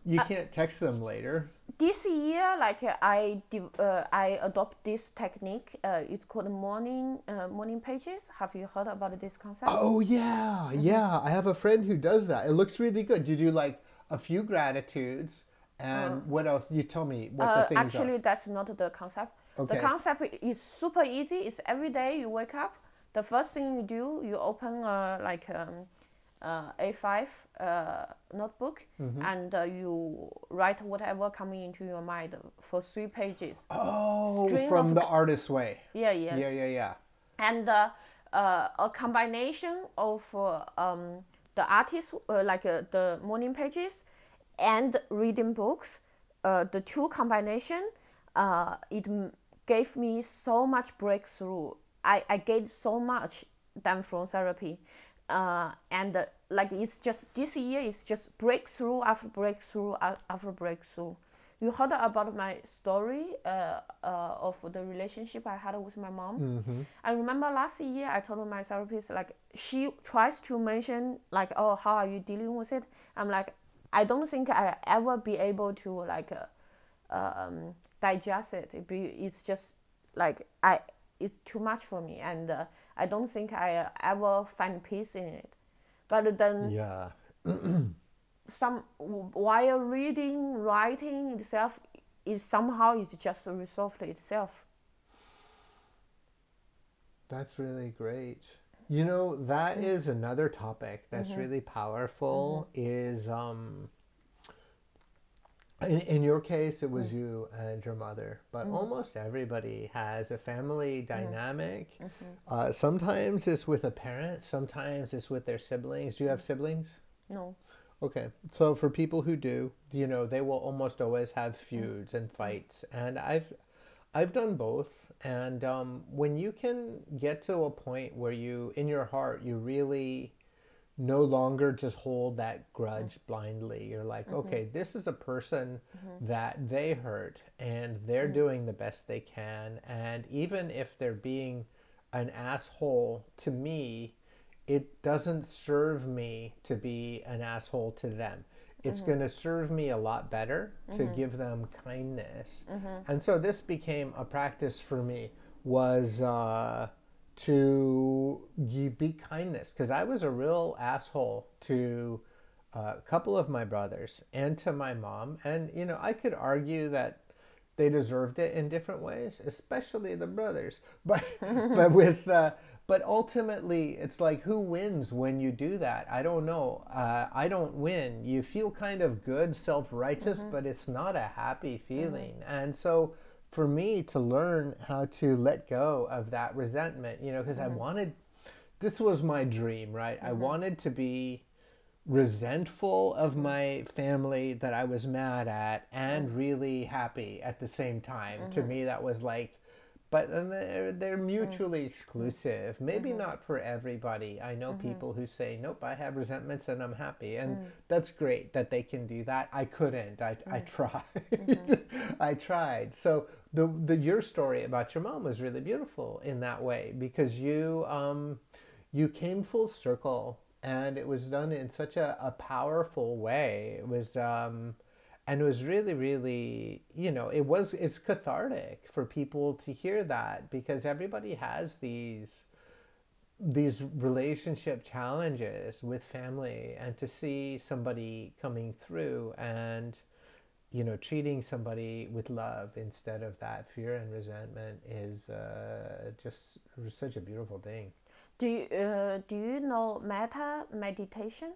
you uh, can't text them later. This year, like uh, I uh, I adopt this technique. Uh, it's called morning uh, morning pages. Have you heard about this concept? Oh yeah, mm-hmm. yeah. I have a friend who does that. It looks really good. You do like a few gratitudes, and uh, what else? You tell me what the things actually, are. that's not the concept. Okay. The concept is super easy. It's every day you wake up. The first thing you do, you open like. Um, uh, A5 uh, notebook mm-hmm. and uh, you write whatever coming into your mind for three pages. Oh, String from the artist's way. Yeah, yeah. Yeah, yeah, yeah. And uh, uh, a combination of uh, um, the artist, like the morning pages, and reading books. the two combination, it gave me so much breakthrough. I, I get so much done from therapy uh, and uh, like it's just this year is just breakthrough after breakthrough after breakthrough. You heard about my story uh, uh, of the relationship I had with my mom. Mm-hmm. I remember last year I told my therapist like she tries to mention like oh how are you dealing with it. I'm like I don't think I ever be able to like uh, um, digest it. it be, it's just like I it's too much for me and uh, I don't think I ever find peace in it. But then, yeah, some while reading, writing itself, is somehow it just resolved itself. That's really great. You know, that mm-hmm. is another topic that's mm-hmm. really powerful. Mm-hmm. Is um, in, in your case, it was mm-hmm. you and your mother, but mm-hmm. almost everybody has a family dynamic. Mm-hmm. Uh, sometimes it's with a parent, sometimes it's with their siblings. Do you have siblings? No. Okay, so for people who do, you know, they will almost always have mm-hmm. feuds and fights, and I've, I've done both. And um, when you can get to a point where you, in your heart, you really no longer just hold that grudge blindly. You're like, mm-hmm. okay, this is a person mm-hmm. that they hurt and they're mm-hmm. doing the best they can. And even if they're being an asshole to me, it doesn't serve me to be an asshole to them. It's mm-hmm. going to serve me a lot better to mm-hmm. give them kindness. Mm-hmm. And so this became a practice for me was uh, to be kindness because I was a real asshole to a couple of my brothers and to my mom. And, you know, I could argue that they deserved it in different ways, especially the brothers. But, but with, uh, but ultimately, it's like who wins when you do that? I don't know. Uh, I don't win. You feel kind of good, self righteous, mm-hmm. but it's not a happy feeling. Mm-hmm. And so, for me to learn how to let go of that resentment, you know, because mm-hmm. I wanted, this was my dream, right? Mm-hmm. I wanted to be resentful of my family that I was mad at and Mm. really happy at the same time. To Mm-hmm. me, that was like, but then they're, they're Mm. mutually exclusive. Maybe Mm-hmm. not for everybody. I know people who say, nope, I have resentments and I'm happy. And Mm. that's great that they can do that. I couldn't. I, I tried. Mm-hmm. I tried. So the, the your story about your mom was really beautiful in that way because you um, you came full circle and it was done in such a, a powerful way. It was um, and it was really really you know it was it's cathartic for people to hear that because everybody has these these relationship challenges with family and to see somebody coming through and you know treating somebody with love instead of that fear and resentment is uh, just such a beautiful thing. Do you, uh, do you know metta meditation?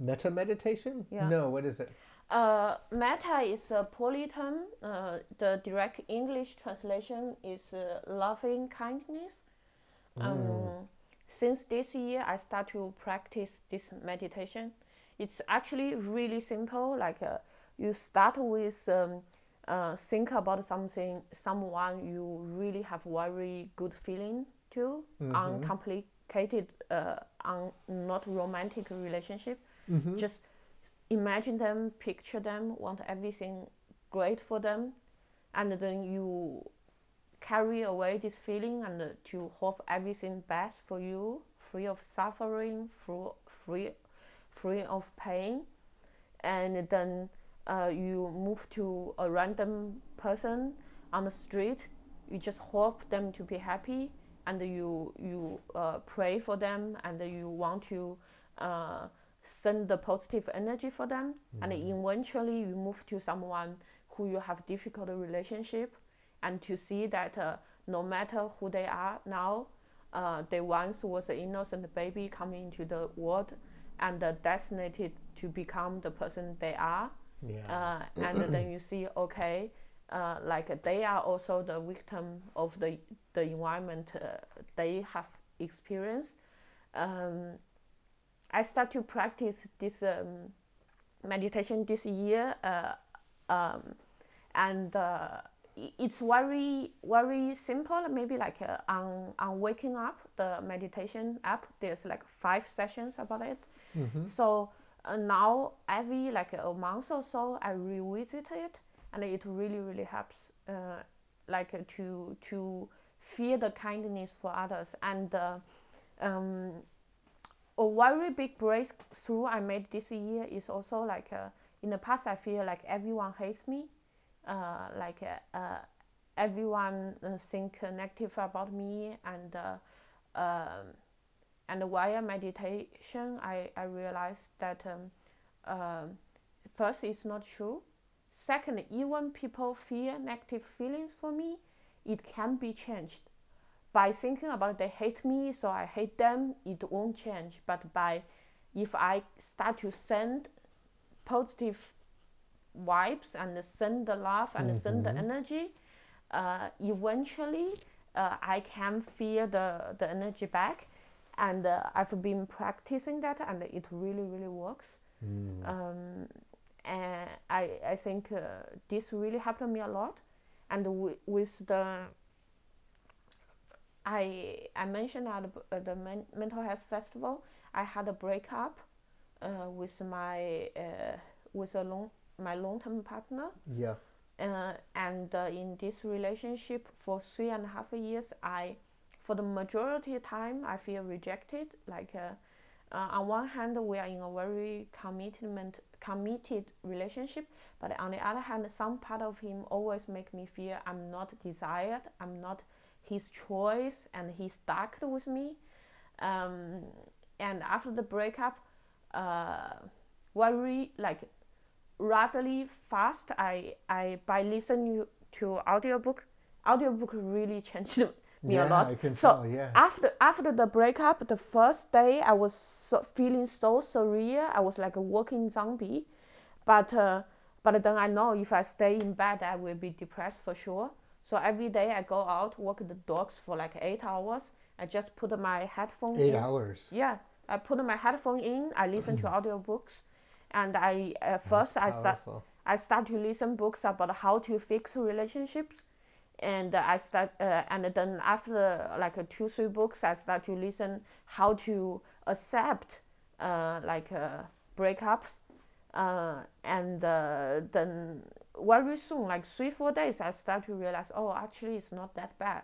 Metta meditation? Yeah. no what is it Uh, metta is a term. Uh, the direct English translation is uh, loving kindness. Um, Since this year, I start to practice this meditation. It's actually really simple. Like uh, you start with um, uh, think about something, someone you really have very good feeling to, uncomplicated, uh, un- not romantic relationship. Just imagine them, picture them, want everything great for them, and then you carry away this feeling and to hope everything best for you, free of suffering, free, free, free of pain, and then uh, you move to a random person on the street. You just hope them to be happy, and you you uh, pray for them, and you want to. Uh, send the positive energy for them and eventually you move to someone who you have difficult relationship and to see that uh, no matter who they are now uh, they once was an innocent baby coming into the world and uh, destined to become the person they are yeah. uh, and then you see okay uh, like they are also the victim of the the environment uh, they have experienced. Um, I start to practice this um, meditation this year, uh, um, and uh, it's very very simple. Maybe like uh, on on waking up, the meditation app. There's like five sessions about it. So uh, now every like a month or so, I revisit it, and it really really helps. Uh, like uh, to to feel the kindness for others and. Uh, um, a very big breakthrough I made this year is also like uh, in the past I feel like everyone hates me, uh, like uh, uh, everyone uh, think negative about me and uh, um, and via meditation I, I realized that um, um first it's not true. Second, even people feel negative feelings for me, it can be changed by thinking about they hate me, so I hate them, it won't change. But by if I start to send positive vibes and send the love and send the energy, uh, eventually uh, I can feel the, the energy back. And uh, I've been practicing that, and it really, really works. Um, and I, I think uh, this really helped me a lot. And w- with the I I mentioned at the, uh, the men- mental health festival, I had a breakup uh, with my uh, with a long my long term partner, yeah uh, and uh, in this relationship for three and a half years, I for the majority of time I feel rejected. Like uh, uh, on one hand, we are in a very commitment committed relationship, but on the other hand, some part of him always make me feel I'm not desired. I'm not his choice, and he stuck with me. Um, and after the breakup, uh, very like ratherly fast. I I by listening to audiobook, audiobook really changed me yeah a lot. I can so tell yeah after after the breakup, the first day I was so, feeling so surreal. I was like a walking zombie, but uh, but then I know if I stay in bed, I will be depressed for sure. So every day I go out, walk the dogs for like eight hours. I just put my headphone eight in. hours Yeah, I put my headphone in. I listen to audiobooks, and I at first I start I start to listen books about how to fix relationships, and I start uh, and then after like uh, two three books, I start to listen how to accept uh, like uh, breakups, uh, and uh, then very soon, like three four days, I start to realize oh actually it's not that bad.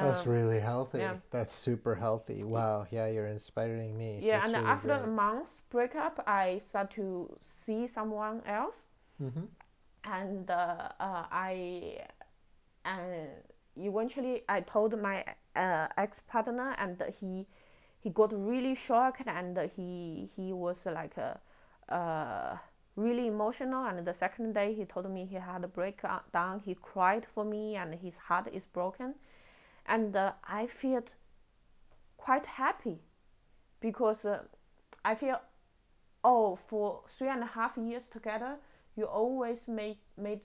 That's Um, really healthy. yeah. That's super healthy. Wow. Yeah, you're inspiring me. yeah, That's and really after a great. month breakup, I start to see someone else. Mhm. and uh, uh, I and eventually I told my uh, ex partner, and he he got really shocked, and he he was like uh, uh, really emotional. And the second day, he told me he had a breakdown. He cried for me, and his heart is broken, and uh, I felt quite happy because uh, I feel oh for three and a half years together you always made made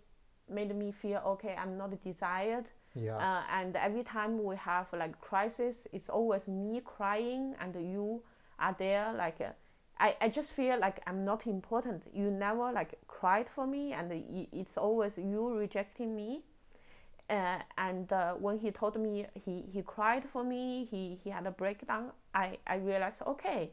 made me feel okay i'm not desired Yeah. uh, and every time we have like crisis it's always me crying and you are there like uh, I, I just feel like i'm not important you never like cried for me and it's always you rejecting me uh, and uh, when he told me he, he cried for me he, he had a breakdown i, I realized okay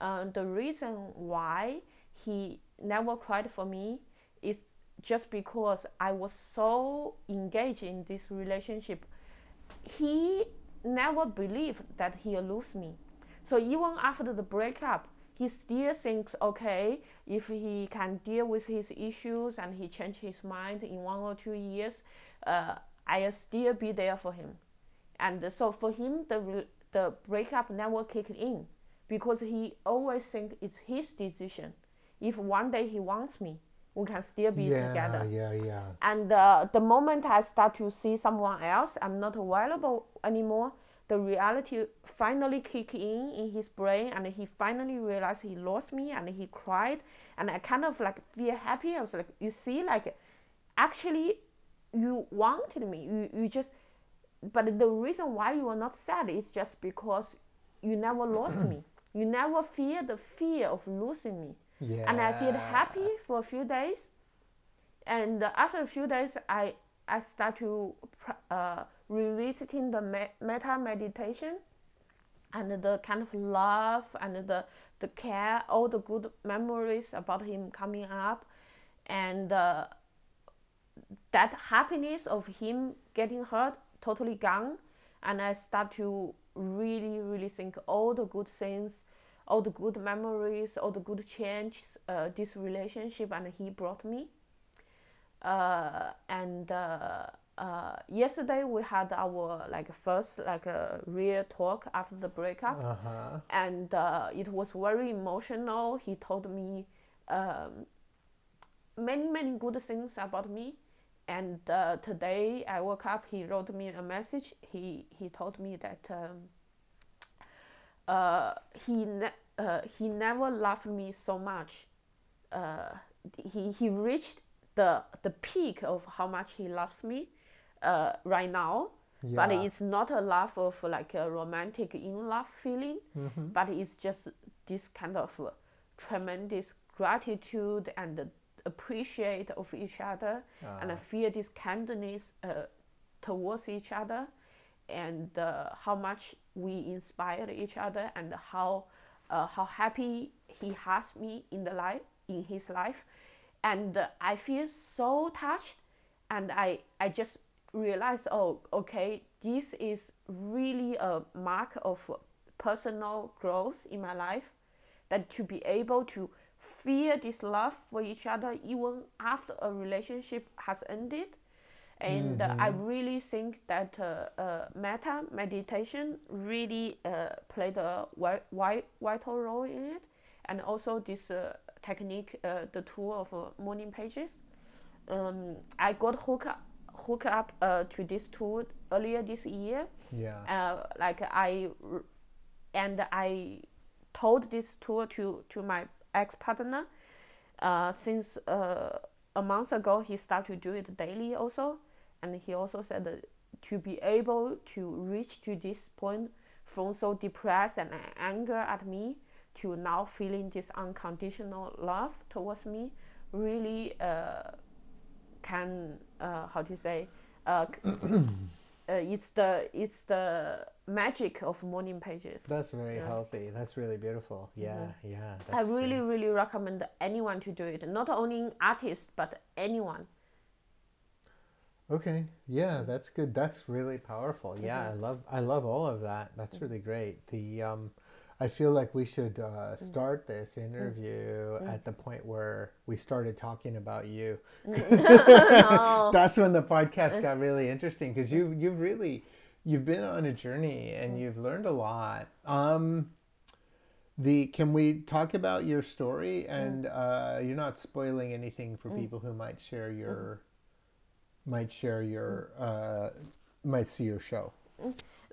uh, the reason why he never cried for me is just because I was so engaged in this relationship. He never believed that he'll lose me. So even after the breakup, he still thinks, okay, if he can deal with his issues and he change his mind in one or two years, uh, I'll still be there for him. And so for him, the the breakup never kicked in because he always think it's his decision. If one day he wants me, we can still be yeah, together. yeah, yeah. And uh, the moment I start to see someone else, I'm not available anymore. The reality finally kicked in in his brain, and he finally realized he lost me, and he cried. And I kind of like feel happy. I was like, you see, like actually, you wanted me. You you just, but the reason why you are not sad is just because you never lost me. You never feel the fear of losing me Yeah. and I feel happy for a few days. And after a few days, I I start to uh, revisiting the metta meditation, and the kind of love and the the care, all the good memories about him coming up, and uh, that happiness of him getting hurt totally gone, and I start to really really think all the good things all the good memories, all the good changes uh, this relationship and he brought me. Uh, and uh, uh, yesterday we had our like first like a real talk after the breakup, Uh huh. and uh, it was very emotional. He told me um, many many good things about me. And uh, today I woke up. He wrote me a message. He he told me that um, uh, he ne- uh, he never loved me so much. Uh, he he reached the the peak of how much he loves me uh, right now. But it's not a love of like a romantic in love feeling, Mhm. but it's just this kind of uh, tremendous gratitude and appreciate of each other and I Ah. feel this kindness uh, towards each other and uh, how much we inspire each other and how uh, how happy he has me in the life in his life and I feel so touched and I I just realized oh okay this is really a mark of personal growth in my life that to be able to feel this love for each other even after a relationship has ended. And uh, i really think that uh, uh, metta meditation really uh, played a wi- wi- vital role in it. And also this uh, technique uh, the tool of uh, morning pages um, i got hooked up, hooked up uh, to this tool earlier this year Yeah. uh, like I and I told this tool to to my ex partner. Uh, since uh, a month ago, he started to do it daily also, and he also said that to be able to reach to this point from so depressed and anger at me to now feeling this unconditional love towards me really uh, can uh, how to say uh, uh, it's the it's the magic of morning pages. That's very Yeah. healthy. That's really beautiful. Yeah, yeah. I really, great. really recommend anyone to do it. Not only artists, but anyone. Okay. Yeah, that's good. That's really powerful. Yeah, Mm-hmm. I love I love all of that. That's really great. The um I feel like we should Mm. uh, start this interview at the point where we started talking about you. no. That's when the podcast got really interesting because you you've really you've been on a journey and you've learned a lot. Um, the can we talk about your story and uh, you're not spoiling anything for people who might share your might share your uh, might see your show.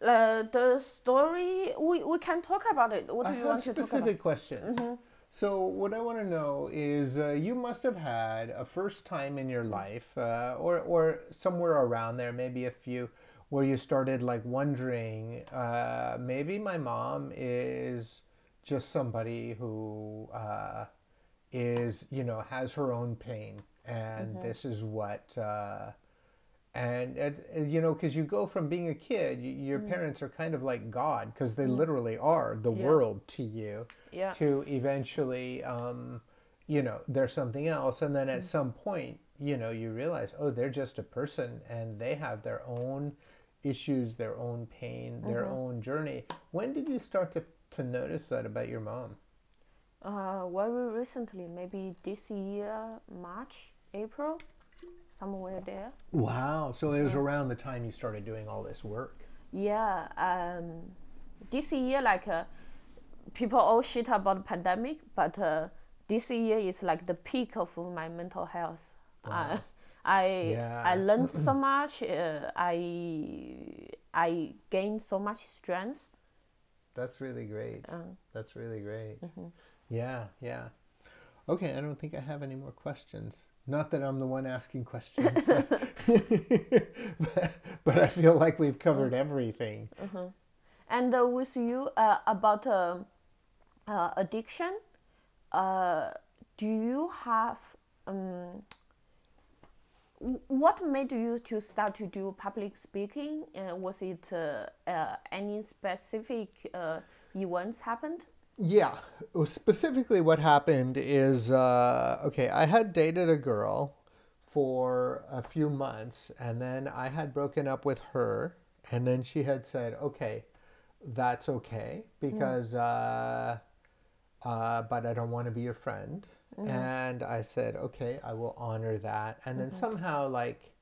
Uh, the story we, we can talk about it. What I do you have want to talk about? specific questions. So what I want to know is, uh, you must have had a first time in your life, uh, or or somewhere around there, maybe a few, where you started like wondering, uh, maybe my mom is just somebody who uh, is, you know, has her own pain, and this is what. And it, you know because you go from being a kid y your parents are kind of like god because they literally are the Yeah. world to you Yeah. to eventually um, you know they're something else. And then at some point you know you realize oh they're just a person and they have their own issues their own pain their own journey. When did you start to, to notice that about your mom? Uh, very recently, maybe this year, March, April, somewhere there. wow so it was around the time you started doing all this work Yeah, um, this year like uh, people all shit about the pandemic, but uh, this year is like the peak of my mental health. Uh, I Yeah. I learned so much. Uh, I I gained so much strength. That's really great. Um, That's really great. Yeah, yeah. Okay, I don't think I have any more questions. Not that I'm the one asking questions, but, but, but I feel like we've covered everything. And uh, with you uh, about uh, uh, addiction, uh, do you have um, what made you to start to do public speaking? Uh, was it uh, uh, any specific uh, events happened? Yeah, specifically what happened is uh, okay, I had dated a girl for a few months, and then I had broken up with her, and then she had said, okay, that's okay because, uh, uh, but I don't want to be your friend. And I said, okay, I will honor that. And then somehow, like,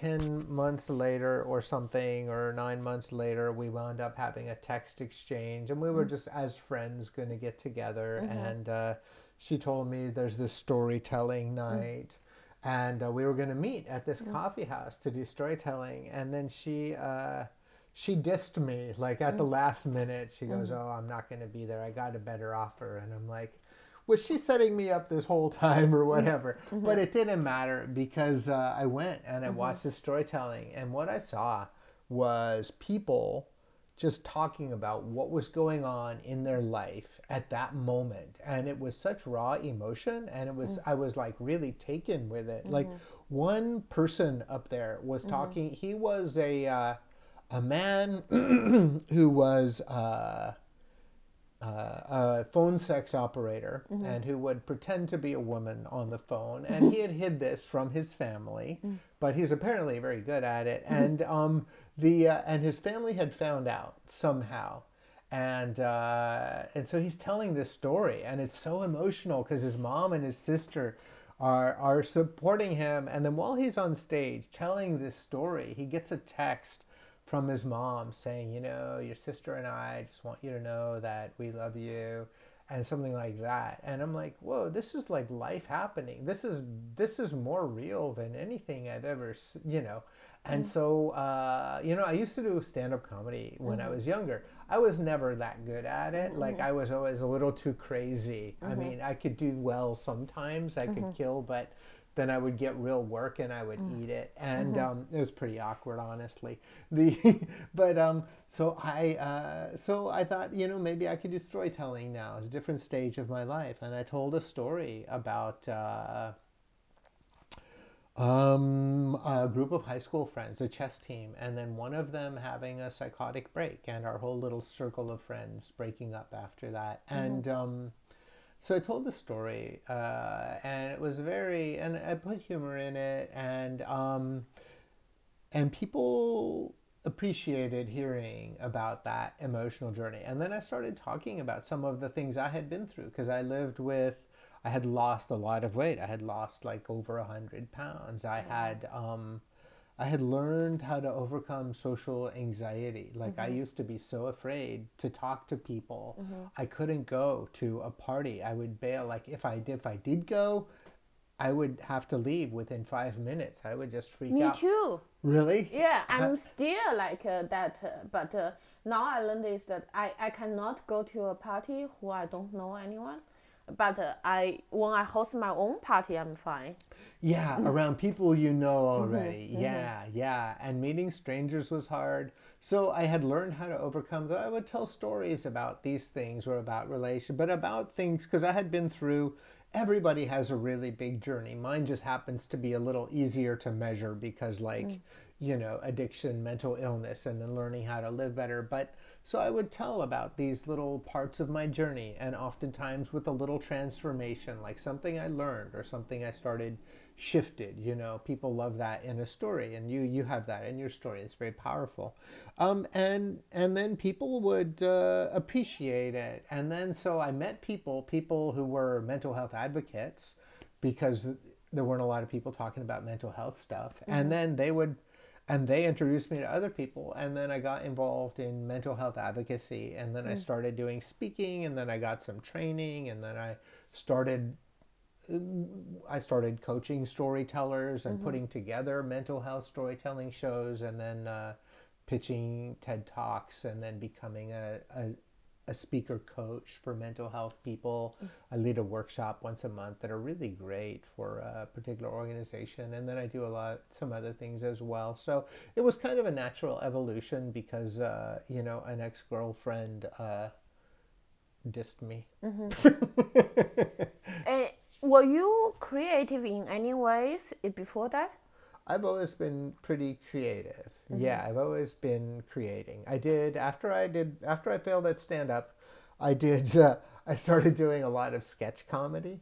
10 months later or something or 9 months later we wound up having a text exchange and we were just as friends going to get together and uh, she told me there's this storytelling night and uh, we were going to meet at this coffee house to do storytelling and then she uh, she dissed me like at the last minute. She goes oh i'm not going to be there. I got a better offer. And i'm like was she setting me up this whole time or whatever? But it didn't matter because uh, I went and I watched the storytelling, and what I saw was people just talking about what was going on in their life at that moment. And it was such raw emotion and it was i was like really taken with it. Like one person up there was talking he was a uh, a man who was uh, uh, a phone sex operator and who would pretend to be a woman on the phone. And he had hid this from his family, but he's apparently very good at it. And um, the uh, and his family had found out somehow. And uh, and so he's telling this story, and it's so emotional because his mom and his sister are are supporting him. And then while he's on stage telling this story, he gets a text from his mom saying, you know, your sister and I just want you to know that we love you and something like that. And I'm like, whoa, this is like life happening. This is this is more real than anything I've ever, you know. And mm-hmm. so, uh, you know, I used to do stand-up comedy when I mm-hmm. was younger. I was never that good at it. Like mm-hmm. I was always a little too crazy. I mean, I could do well sometimes. I could kill, but then I would get real work and I would Mm. eat it, and Mm-hmm. um, it was pretty awkward, honestly. The but um, so I uh, so I thought you know maybe I could do storytelling now. It's a different stage of my life, and I told a story about. Uh, um, a group of high school friends, a chess team, and then one of them having a psychotic break, and our whole little circle of friends breaking up after that. And um, so I told the story, uh, and it was very, and I put humor in it, and um, and people appreciated hearing about that emotional journey. And then I started talking about some of the things I had been through because I lived with, I had lost a lot of weight. I had lost like over a hundred pounds. I had, um, I had learned how to overcome social anxiety. Like I used to be so afraid to talk to people. I couldn't go to a party. I would bail. Like if I did, if I did go, I would have to leave within five minutes. I would just freak Me out. too. Really? Yeah, I'm still like uh, that, uh, but uh, now I learned is that I, I cannot go to a party who I don't know anyone. But uh, I when I host my own party, I'm fine. Yeah, mm-hmm. around people you know mm-hmm, already. Mm-hmm. Yeah, yeah. And meeting strangers was hard. So I had learned how to overcome that. I would tell stories about these things or about relation, but about things because I had been through everybody has a really big journey. Mine just happens to be a little easier to measure because like, mm. You know, addiction, mental illness and then learning how to live better. But so I would tell about these little parts of my journey and oftentimes with a little transformation, like something I learned or something I started shifted you know. People love that in a story and you you have that in your story. It's very powerful. Um, and and then people would uh, appreciate it. And then so i met people people who were mental health advocates because there weren't a lot of people talking about mental health stuff. And then they would and they introduced me to other people and then i got involved in mental health advocacy and then i started doing speaking and then i got some training and then i started I started coaching storytellers and putting together mental health storytelling shows, and then uh, pitching TED talks, and then becoming a, a, a speaker coach for mental health people. I lead a workshop once a month that are really great for a particular organization, and then I do a lot some other things as well. So it was kind of a natural evolution because uh, you know an ex girlfriend uh, dissed me. Uh, were you creative in any ways before that? I've always been pretty creative. Yeah, I've always been creating. I did after I did after I failed at stand up, I did uh, I started doing a lot of sketch comedy,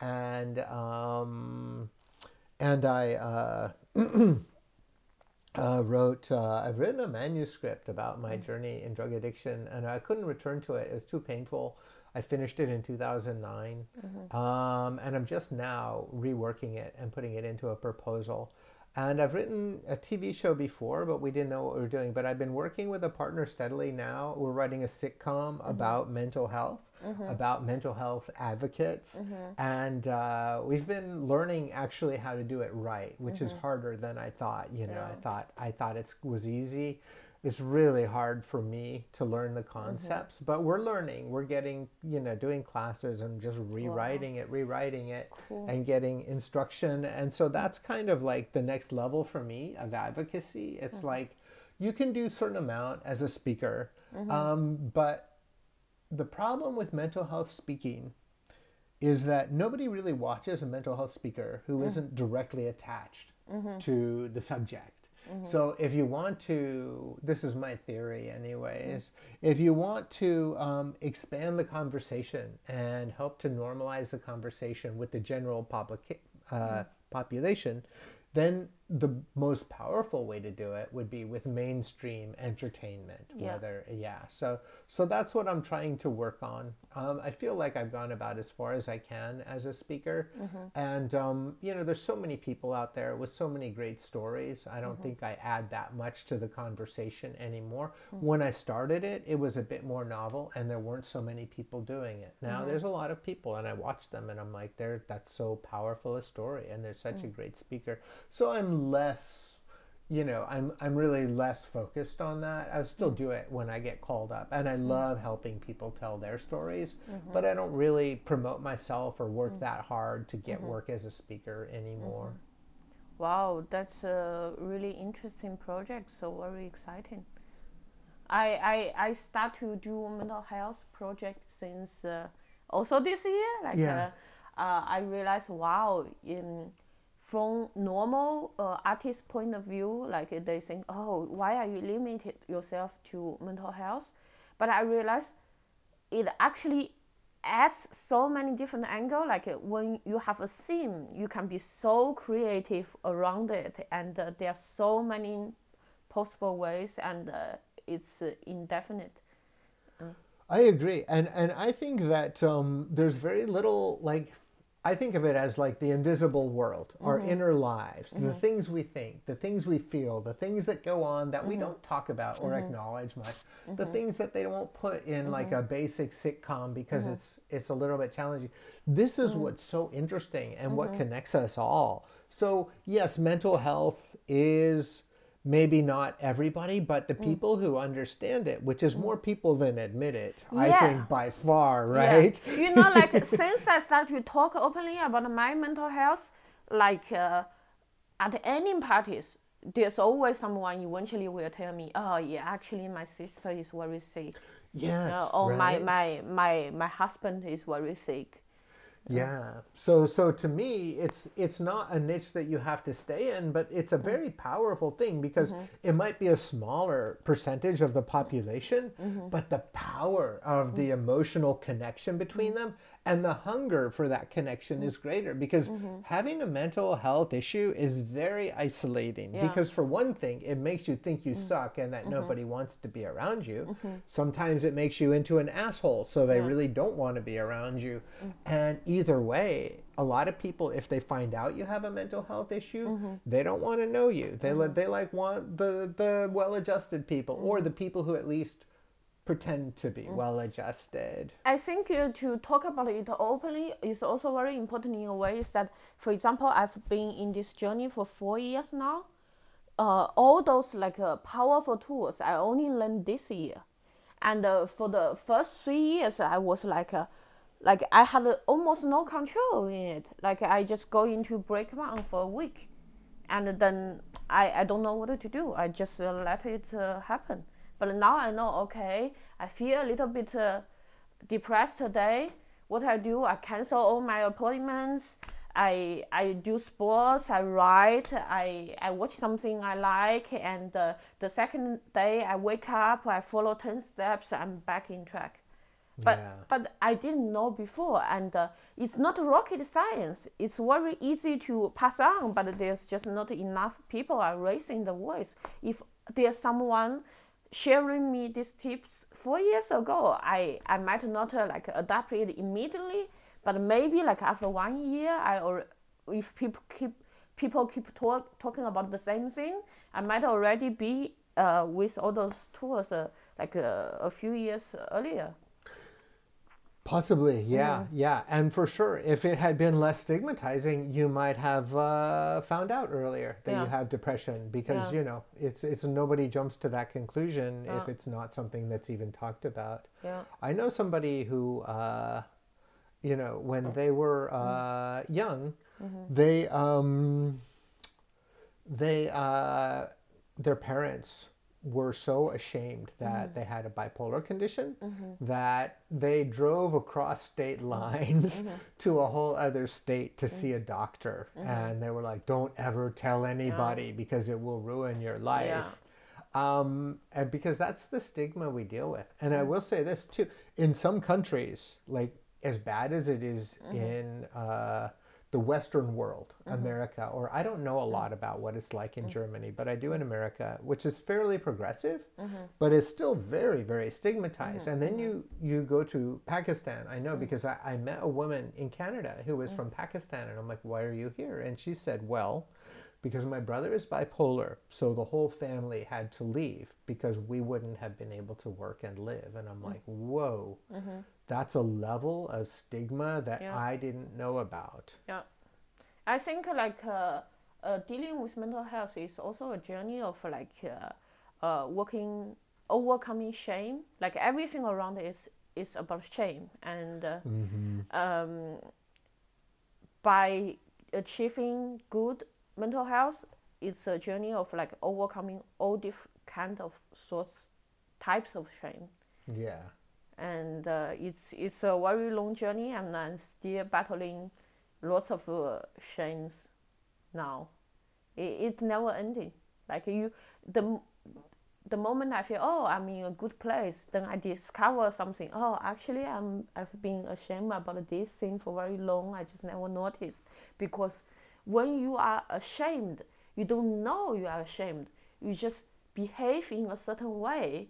and um, and I uh, uh, wrote. Uh, I've written a manuscript about my journey in drug addiction, and I couldn't return to it. It was too painful. I finished it in 2009, um, and I'm just now reworking it and putting it into a proposal. And I've written a TV show before, but we didn't know what we were doing. But I've been working with a partner steadily now. We're writing a sitcom mm-hmm. about mental health, mm-hmm. about mental health advocates. Mm-hmm. And uh, we've been learning actually how to do it right, which is harder than I thought. You know, I thought I thought it was easy. It's really hard for me to learn the mm-hmm. concepts, but we're learning. We're getting, you know, doing classes and just rewriting it, rewriting it, and getting instruction. And so that's kind of like the next level for me of advocacy. It's mm-hmm. like you can do a certain amount as a speaker, mm-hmm. um, but the problem with mental health speaking is that nobody really watches a mental health speaker who mm. not directly attached to the subject. So if you want to, this is my theory, anyways. If you want to um, expand the conversation and help to normalize the conversation with the general public, uh, population, then the most powerful way to do it would be with mainstream entertainment. Yeah. Whether yeah, so so that's what I'm trying to work on. Um, I feel like I've gone about as far as I can as a speaker, mm-hmm. and um, you know, there's so many people out there with so many great stories. I don't think I add that much to the conversation anymore. When I started it, it was a bit more novel, and there weren't so many people doing it. Now there's a lot of people, and I watch them, and I'm like, they're that's so powerful a story, and they're such a great speaker. So I'm less you know, I'm I'm really less focused on that. I still do it when I get called up, and I love helping people tell their stories. But I don't really promote myself or work that hard to get work as a speaker anymore. Wow, that's a really interesting project. So very exciting. I I, I start to do mental health project since uh, also this year. Like Yeah. uh, uh, I realized, wow, in from normal uh, artist point of view, like they think, oh, why are you limited yourself to mental health? But I realized it actually adds so many different angles. Like uh, when you have a theme, you can be so creative around it, and uh, there are so many possible ways, and uh, it's uh, indefinite. I agree, and and I think that um, there's very little like. I think of it as like the invisible world, our mm-hmm. inner lives, the mm-hmm. things we think, the things we feel, the things that go on that we mm-hmm. don't talk about or acknowledge much, the things that they won't put in like a basic sitcom because it's it's a little bit challenging. This is what's so interesting and what connects us all. So yes, mental health is maybe not everybody, but the people who understand it, which is more people than admit it, I think by far, Yeah. right? you know, like since I started to talk openly about my mental health, like uh, at any parties, there's always someone eventually will tell me, oh yeah, actually my sister is very sick, Yes. uh, or my, my my my husband is very sick. Yeah. So so to me it's it's not a niche that you have to stay in, but it's a mm. very powerful thing because mm-hmm. it might be a smaller percentage of the population, mm-hmm. but the power of the mm. emotional connection between mm. them and the hunger for that connection is greater because mm-hmm. Mm-hmm. having a mental health issue is very isolating Yeah. because for one thing it makes you think you mm. suck and that mm-hmm. nobody wants to be around you. Sometimes it makes you into an asshole so they really don't want to be around you. And either way a lot of people if they find out you have a mental health issue they don't want to know you. They they like want the the well-adjusted people or the people who at least pretend to be well-adjusted I think uh, to talk about it openly is also very important in a way is that, for example, I've been in this journey for four years now. Uh, all those like uh, powerful tools I only learned this year, and uh, for the first three years I was like, uh, like I had uh, almost no control in it. Like I just go into breakdown for a week, and then I, I don't know what to do. I just uh, let it uh, happen. But now I know, okay, I feel a little bit uh, depressed today. What I do, I cancel all my appointments. I, I do sports, I write, I, I watch something I like, and uh, the second day I wake up, I follow 10 steps, I'm back in track. But, Yeah. but I didn't know before, and uh, it's not rocket science. It's very easy to pass on, but there's just not enough people are raising the voice. If there's someone sharing me these tips four years ago, I, I might not uh, like adapt it immediately, but maybe like after one year, I or if people keep people keep talk, talking about the same thing, I might already be uh, with all those tools uh, like uh, a few years earlier. Possibly, yeah, yeah, and for sure, if it had been less stigmatizing, you might have uh, found out earlier that you have depression because Yeah. you know it's it's nobody jumps to that conclusion if it's not something that's even talked about. Yeah. I know somebody who, uh, you know, when they were uh, young, they um, they uh, their parents were so ashamed that they had a bipolar condition mm-hmm. that they drove across state mm-hmm. lines mm-hmm. to a whole other state to see a doctor. And they were like don't ever tell anybody because it will ruin your life. Yeah. um, and because that's the stigma we deal with. And I will say this too: in some countries, like as bad as it is in uh, the Western world, mm-hmm. America, or I don't know a lot about what it's like in mm. Germany, but I do in America, which is fairly progressive, mm-hmm. but it's still very, very stigmatized. Mm-hmm. And then you you go to Pakistan. I know mm. because I, I met a woman in Canada who was mm. from Pakistan, and I'm like, "Why are you here?" And she said, "Well." Because my brother is bipolar, so the whole family had to leave because we wouldn't have been able to work and live. And I'm like, whoa, that's a level of stigma that Yeah. I didn't know about. Yeah, I think like uh, uh, dealing with mental health is also a journey of like uh, uh, working overcoming shame. Like everything around is is about shame, and uh, um, by achieving good mental health, is a journey of like overcoming all different kind of sorts types of shame. Yeah. and uh, it's it's a very long journey and I'm still battling lots of uh, shames now. It, it's never ending. Like you the the moment I feel oh I'm in a good place then I discover something oh actually I'm I've been ashamed about this thing for very long. I just never noticed because when you are ashamed you don't know you are ashamed you just behave in a certain way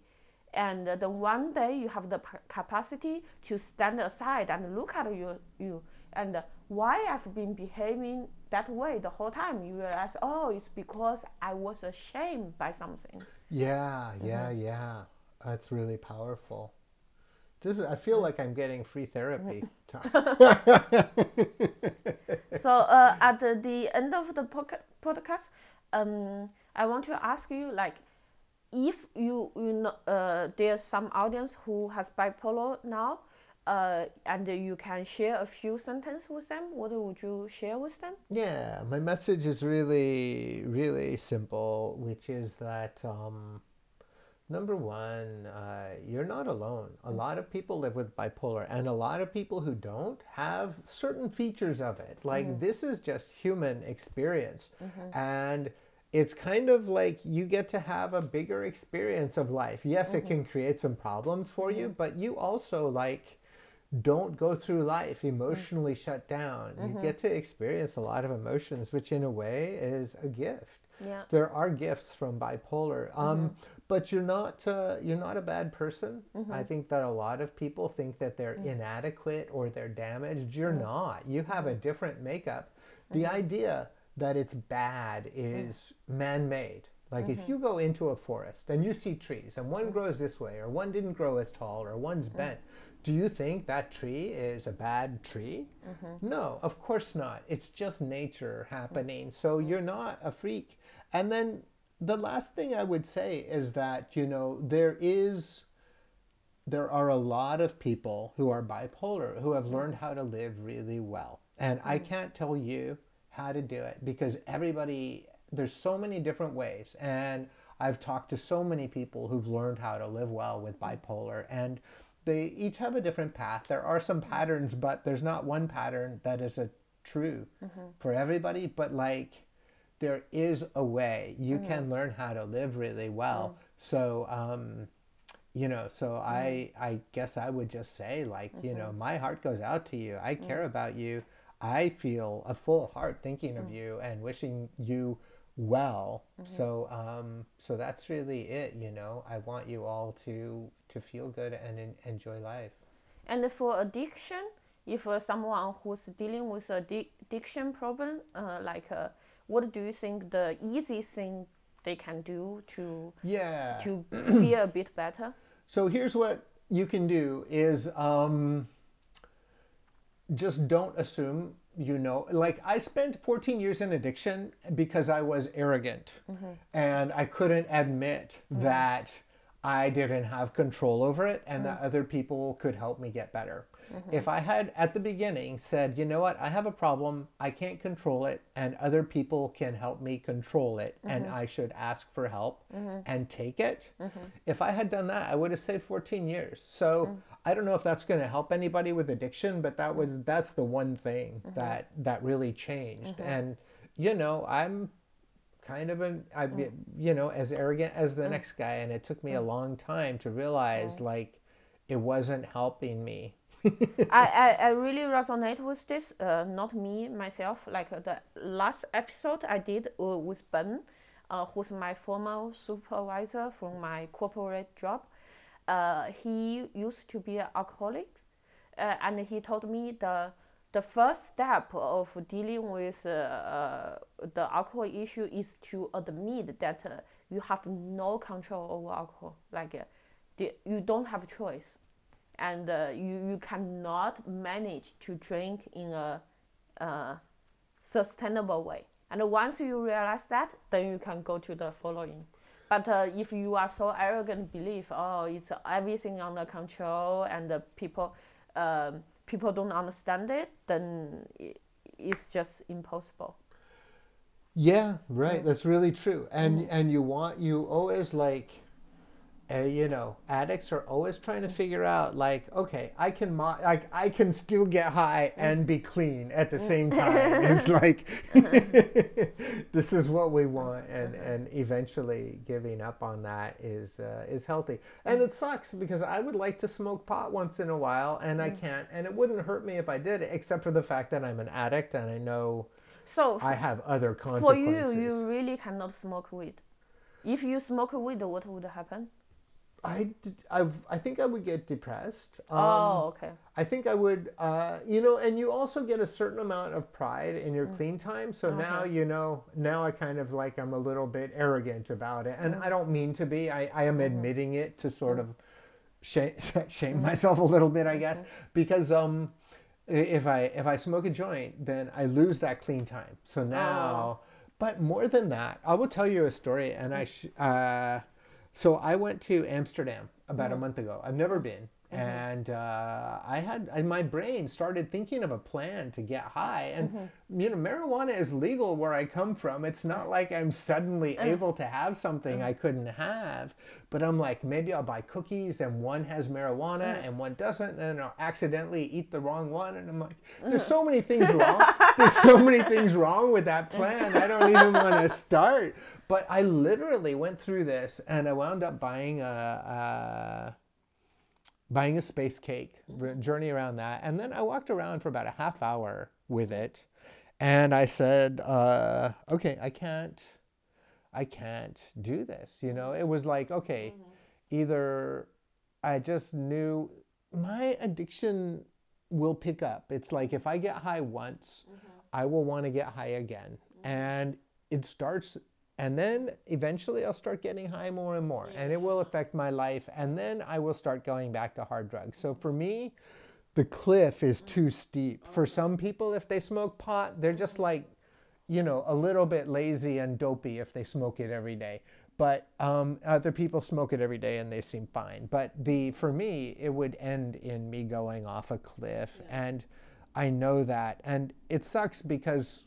and uh, the one day you have the capacity to stand aside and look at you, you and why I've been behaving that way the whole time. You realize, oh, it's because I was ashamed by something. Yeah, yeah, Mm-hmm. yeah. That's really powerful. This is, I feel like I'm getting free therapy. so uh, at the, the end of the podcast, um, I want to ask you, like, if you you know uh, there's some audience who has bipolar now, uh, and you can share a few sentences with them, what would you share with them? yeah, my message is really, really simple, which is that um, number one, uh, you're not alone. A mm. lot of people live with bipolar, and a lot of people who don't have certain features of it. Like, mm. this is just human experience. Mm-hmm. And it's kind of like you get to have a bigger experience of life. Yes, it can mm-hmm. create some problems for you, mm-hmm. but you also like don't go through life emotionally mm. shut down. You get to experience a lot of emotions, which in a way is a gift. Yeah. There are gifts from bipolar, um, but you're not uh, you're not a bad person. Mm-hmm. I think that a lot of people think that they're inadequate or they're damaged. You're not. You have a mm-hmm. different makeup. The mm-hmm. idea that it's bad mm. is man-made. Like if you go into a forest and you see trees and one mm. grows this way or one didn't grow as tall or one's mm. bent, do you think that tree is a bad tree? No, of course not. It's just nature happening. So you're not a freak. And then the last thing I would say is that, you know, there is there are a lot of people who are bipolar who have mm-hmm. learned how to live really well. And I mm-hmm. can't tell you how to do it because everybody, there's so many different ways. And I've talked to so many people who've learned how to live well with mm-hmm. bipolar. And they each have a different path. There are some patterns, but there's not one pattern that is a true for everybody. But like, there is a way. You can learn how to live really well. So, um, you know so i i guess i would just say like you know my heart goes out to you. I care about you. I feel a full heart thinking of you and wishing you well. So um so that's really it you know. I want you all to to feel good and en- enjoy life. And for addiction, if uh, someone who's dealing with addi- addiction problem, uh, like, uh, what do you think the easiest thing they can do to yeah. to feel a bit better? So here's what you can do is um, just don't assume you know like i spent 14 years in addiction because i was arrogant. Mm-hmm. And i couldn't admit mm-hmm. that i didn't have control over it and that mm. other people could help me get better Mm-hmm. if i had at the beginning said you know what? I have a problem. I can't control it and other people can help me control it and mm-hmm. i should ask for help mm-hmm. and take it if i had done that i would have saved 14 years. So i don't know if that's going to help anybody with addiction but that was that's the one thing that that really changed. And you know i'm kind of an I you know as arrogant as the next guy and it took me a long time to realize like it wasn't helping me I, I, I really resonate with this. Uh, not me myself. Like uh, the last episode I did uh, with Ben, uh, who's my former supervisor from my corporate job. Uh, he used to be an alcoholic, uh, and he told me the the first step of dealing with the alcohol issue is to admit that you have no control over alcohol. Like you don't have a choice and uh, you, you cannot manage to drink in a uh, sustainable way. And once you realize that, then you can go to the following. But uh, if you are so arrogant, believe oh it's everything under control and uh, people um, people don't understand it, then it's just impossible. Yeah, right. That's really true. And and you want you always like uh, you know, addicts are always trying to figure out like, okay, I can mo- like I can still get high and be clean at the same time. it's like this is what we want, and and eventually giving up on that is uh, is healthy. And it sucks because I would like to smoke pot once in a while, and I can't, and it wouldn't hurt me if I did, except for the fact that I'm an addict and I know So I have other consequences. for you, you really cannot smoke weed. If you smoke weed, what would happen? I, I've, I think I would get depressed. Um, oh, okay. I think I would, uh, you know, and you also get a certain amount of pride in your clean time. So now, you know, now I kind of like I'm a little bit arrogant about it. And I don't mean to be, I, I am admitting it to sort of shame, shame myself a little bit, I guess, because um, if I if I smoke a joint, then I lose that clean time. So now, but more than that, I will tell you a story. And I, sh- uh, so I went to Amsterdam about a mm-hmm. month ago. I've never been. Mm-hmm. And uh, I had and my brain started thinking of a plan to get high, and mm-hmm. you know marijuana is legal where I come from. It's not like I'm suddenly mm. able to have something mm-hmm. I couldn't have. But I'm like, maybe I'll buy cookies, and one has marijuana and one doesn't, and then I'll accidentally eat the wrong one. And I'm like, there's so many things wrong. there's so many things wrong with that plan. I don't even want to start. But I literally went through this, and I wound up buying a. a buying a space cake, journey around that. And then I walked around for about a half hour with it. And I said, uh, okay, I can't, I can't do this. You know, it was like, okay, mm-hmm. either I just knew my addiction will pick up. It's like if I get high once, mm-hmm. I will want to get high again. Mm-hmm. And it starts, and then eventually I'll start getting high more and more, and it will affect my life. And then I will start going back to hard drugs. So for me, the cliff is too steep. For some people, if they smoke pot, they're just like, you know, a little bit lazy and dopey if they smoke it every day. But um, other people smoke it every day and they seem fine. But the for me, it would end in me going off a cliff, and I know that, and it sucks because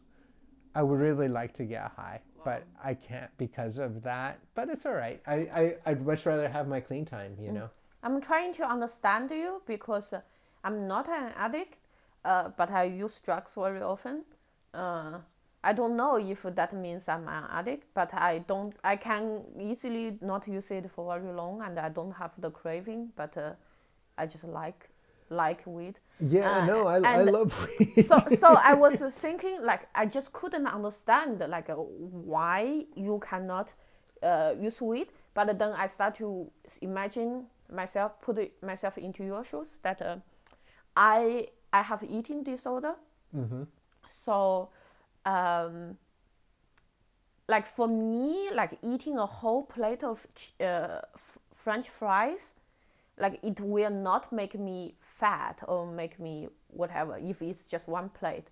I would really like to get high, but I can't because of that. But it's all right. I, I I'd much rather have my clean time, you know. I'm trying to understand you because uh, I'm not an addict, uh, but I use drugs very often. Uh, I don't know if that means I'm an addict, but I don't. I can easily not use it for very long, and I don't have the craving. But uh, I just like like weed. Yeah, Uh, no, I, I love weed. so so I was thinking like I just couldn't understand like uh, why you cannot uh, use weed. But then I start to imagine myself put myself into your shoes that uh, I I have eating disorder. So um, like for me like eating a whole plate of ch- uh, f- French fries like it will not make me fat or make me whatever if it's just one plate.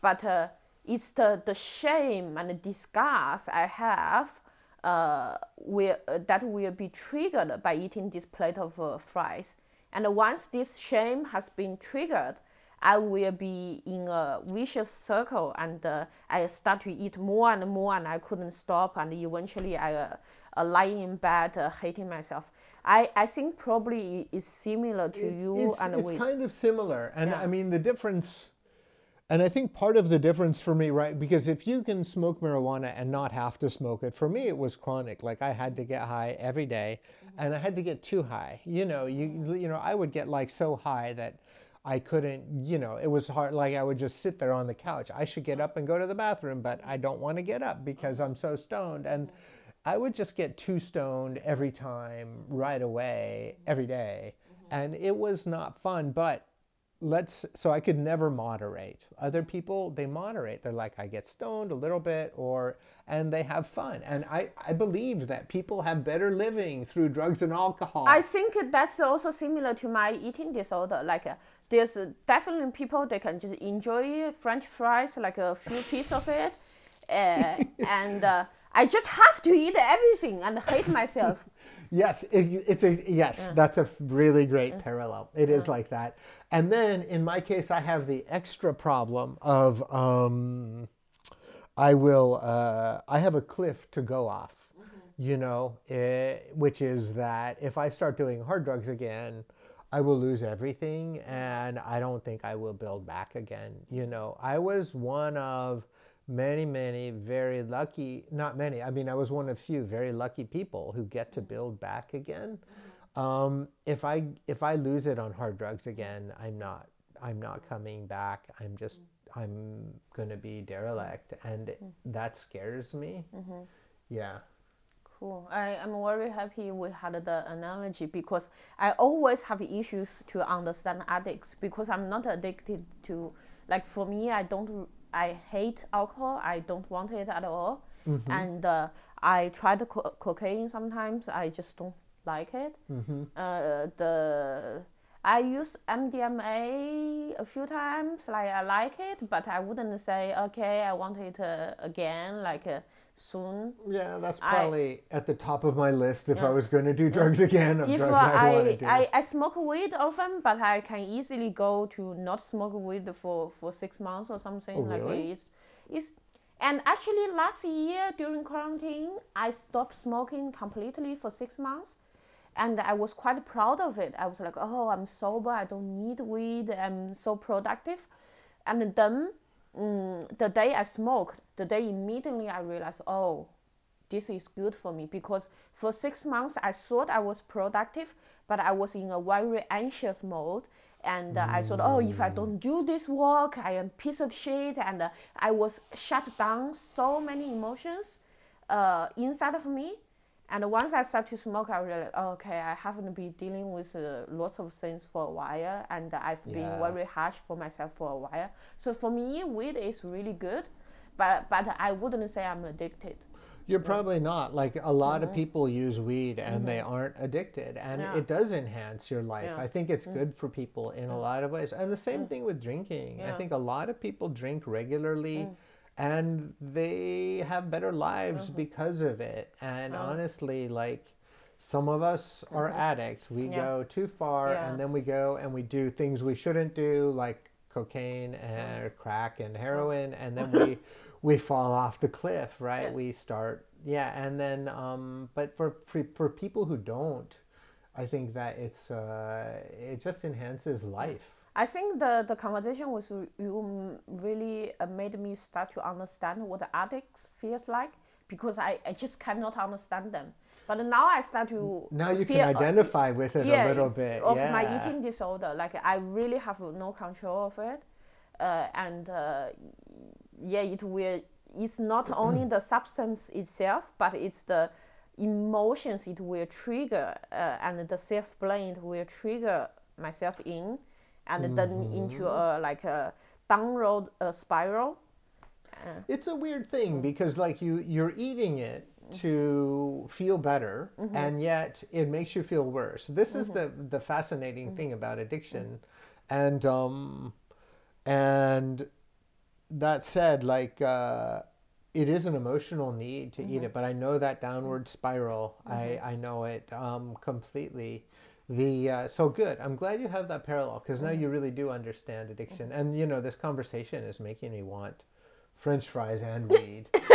But uh, it's the, the shame and the disgust i have uh, will, uh, that will be triggered by eating this plate of uh, fries. And once this shame has been triggered i will be in a vicious circle and uh, i start to eat more and more and i couldn't stop. And eventually i uh, uh, in bed uh, hating myself I, I think probably it's similar to you it's, and it's with kind of similar and Yeah. i mean the difference and i think part of the difference for me right because if you can smoke marijuana and not have to smoke it for me it was chronic like i had to get high every day, mm-hmm. and i had to get too high you know you mm-hmm. you know i would get like so high that I couldn't, you know, it was hard. Like I would just sit there on the couch. I should get uh-huh. up and go to the bathroom, but I don't want to get up because uh-huh. I'm so stoned. And I would just get too stoned every time, right away, every day. And it was not fun, but let's, so I could never moderate. Other people, they moderate. They're like, I get stoned a little bit or, and they have fun. And I, I believed that people have better living through drugs and alcohol. I think that's also similar to my eating disorder. Like uh, there's uh, definitely people they can just enjoy French fries, like a few pieces of it, uh, and uh, I just have to eat everything and hate myself. Yes, it, it's a yes. That's a really great parallel. It is like that. And then in my case, I have the extra problem of um, I will uh, I have a cliff to go off. You know, eh, which is that if I start doing hard drugs again, I will lose everything, and I don't think I will build back again. You know, I was one of many, many very lucky, not many, I mean, I was one of few very lucky people who get to build back again. Um, if I if I lose it on hard drugs again, I'm not I'm not coming back. I'm just I'm gonna be derelict, and that scares me. Yeah. Cool. I am very happy we had the analogy because I always have issues to understand addicts because I'm not addicted to like for me I don't I hate alcohol. I don't want it at all. And uh, I tried co- cocaine sometimes. I just don't like it. Uh, the I use MDMA a few times. Like I like it, but I wouldn't say okay. I want it uh, again. Like uh, soon. Yeah, that's I- probably at the top of my list if I was going to do drugs again of if drugs I I, do. I, I smoke weed often, but I can easily go to not smoke weed for, for six months or something. Oh, like really? it's, it's, and actually last year during quarantine, I stopped smoking completely for six months. And I was quite proud of it. I was like, oh, I'm sober. I don't need weed. I'm so productive. And then mm, the day I smoked, the day immediately I realized, oh, this is good for me because for six months I thought I was productive, but I was in a very anxious mode. And uh, I thought, oh, if I don't do this work, I am a piece of shit. And uh, I was shut down so many emotions uh, inside of me. And once I start to smoke, I realized, oh, okay, I haven't been dealing with uh, lots of things for a while, and I've Yeah. been very harsh for myself for a while. So for me, weed is really good, but but I wouldn't say I'm addicted. You're probably not. Like a lot of people use weed and they aren't addicted, and Mm-hmm. Yeah. it does enhance your life. Yeah. Mm. I think it's good for people in a lot of ways. And the same thing with drinking. I. Mm. think a lot of people drink regularly. And they have better lives Mm-hmm. because of it. And honestly, like some of us are addicts. We Mm-hmm. Go too far and then we go and we do things we shouldn't do, like cocaine and crack and heroin, and then we we fall off the cliff, right? We start, yeah, and then, um, but for, for for people who don't, I think that it's uh, it just enhances life. I think the, the conversation with you really uh, made me start to understand what the addicts feels like because I, I just cannot understand them. But now I start to Now you can uh, identify with it yeah, a little bit. of yeah. my eating disorder. Like I really have no control of it, uh, and uh, yeah, it will. It's not only the substance itself, but it's the emotions it will trigger, uh, and the self blame will trigger myself in, and then into a like a downward uh, spiral. It's a weird thing because like you you're eating it Mm-hmm. to feel better mm-hmm. and yet it makes you feel worse. This is mm-hmm. the the fascinating thing about addiction. And um and that said like uh it is an emotional need to eat it, but I know that downward spiral. I, I know it um, completely. The uh, so good. I'm glad you have that parallel because now you really do understand addiction, and you know this conversation is making me want French fries and weed.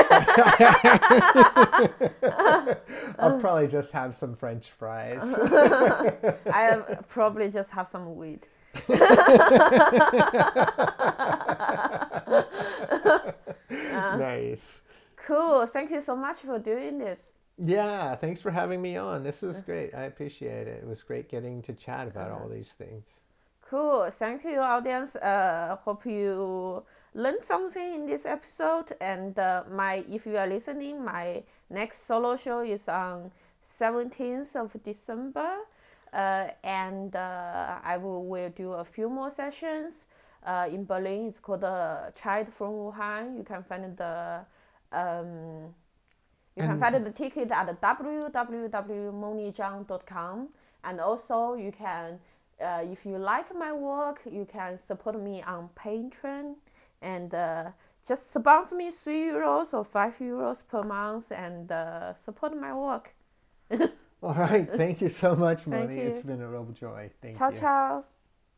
I'll probably just have some French fries. I'll probably just have some weed. nice. Cool. Thank you so much for doing this. Yeah, thanks for having me on. This is great. I appreciate it. It was great getting to chat about all these things. Cool. Thank you, audience. Uh, hope you learned something in this episode. And uh, my, if you are listening, my next solo show is on 17th of December. Uh, and uh, I will, will do a few more sessions uh, in Berlin. It's called uh, Child from Wuhan. You can find the um, you can find the ticket at www.monizhang.com. And also, you can, uh, if you like my work, you can support me on Patreon. And uh, just sponsor me three euros or five euros per month and uh, support my work. All right. Thank you so much, Moni. It's been a real joy. Thank ciao you. ciao.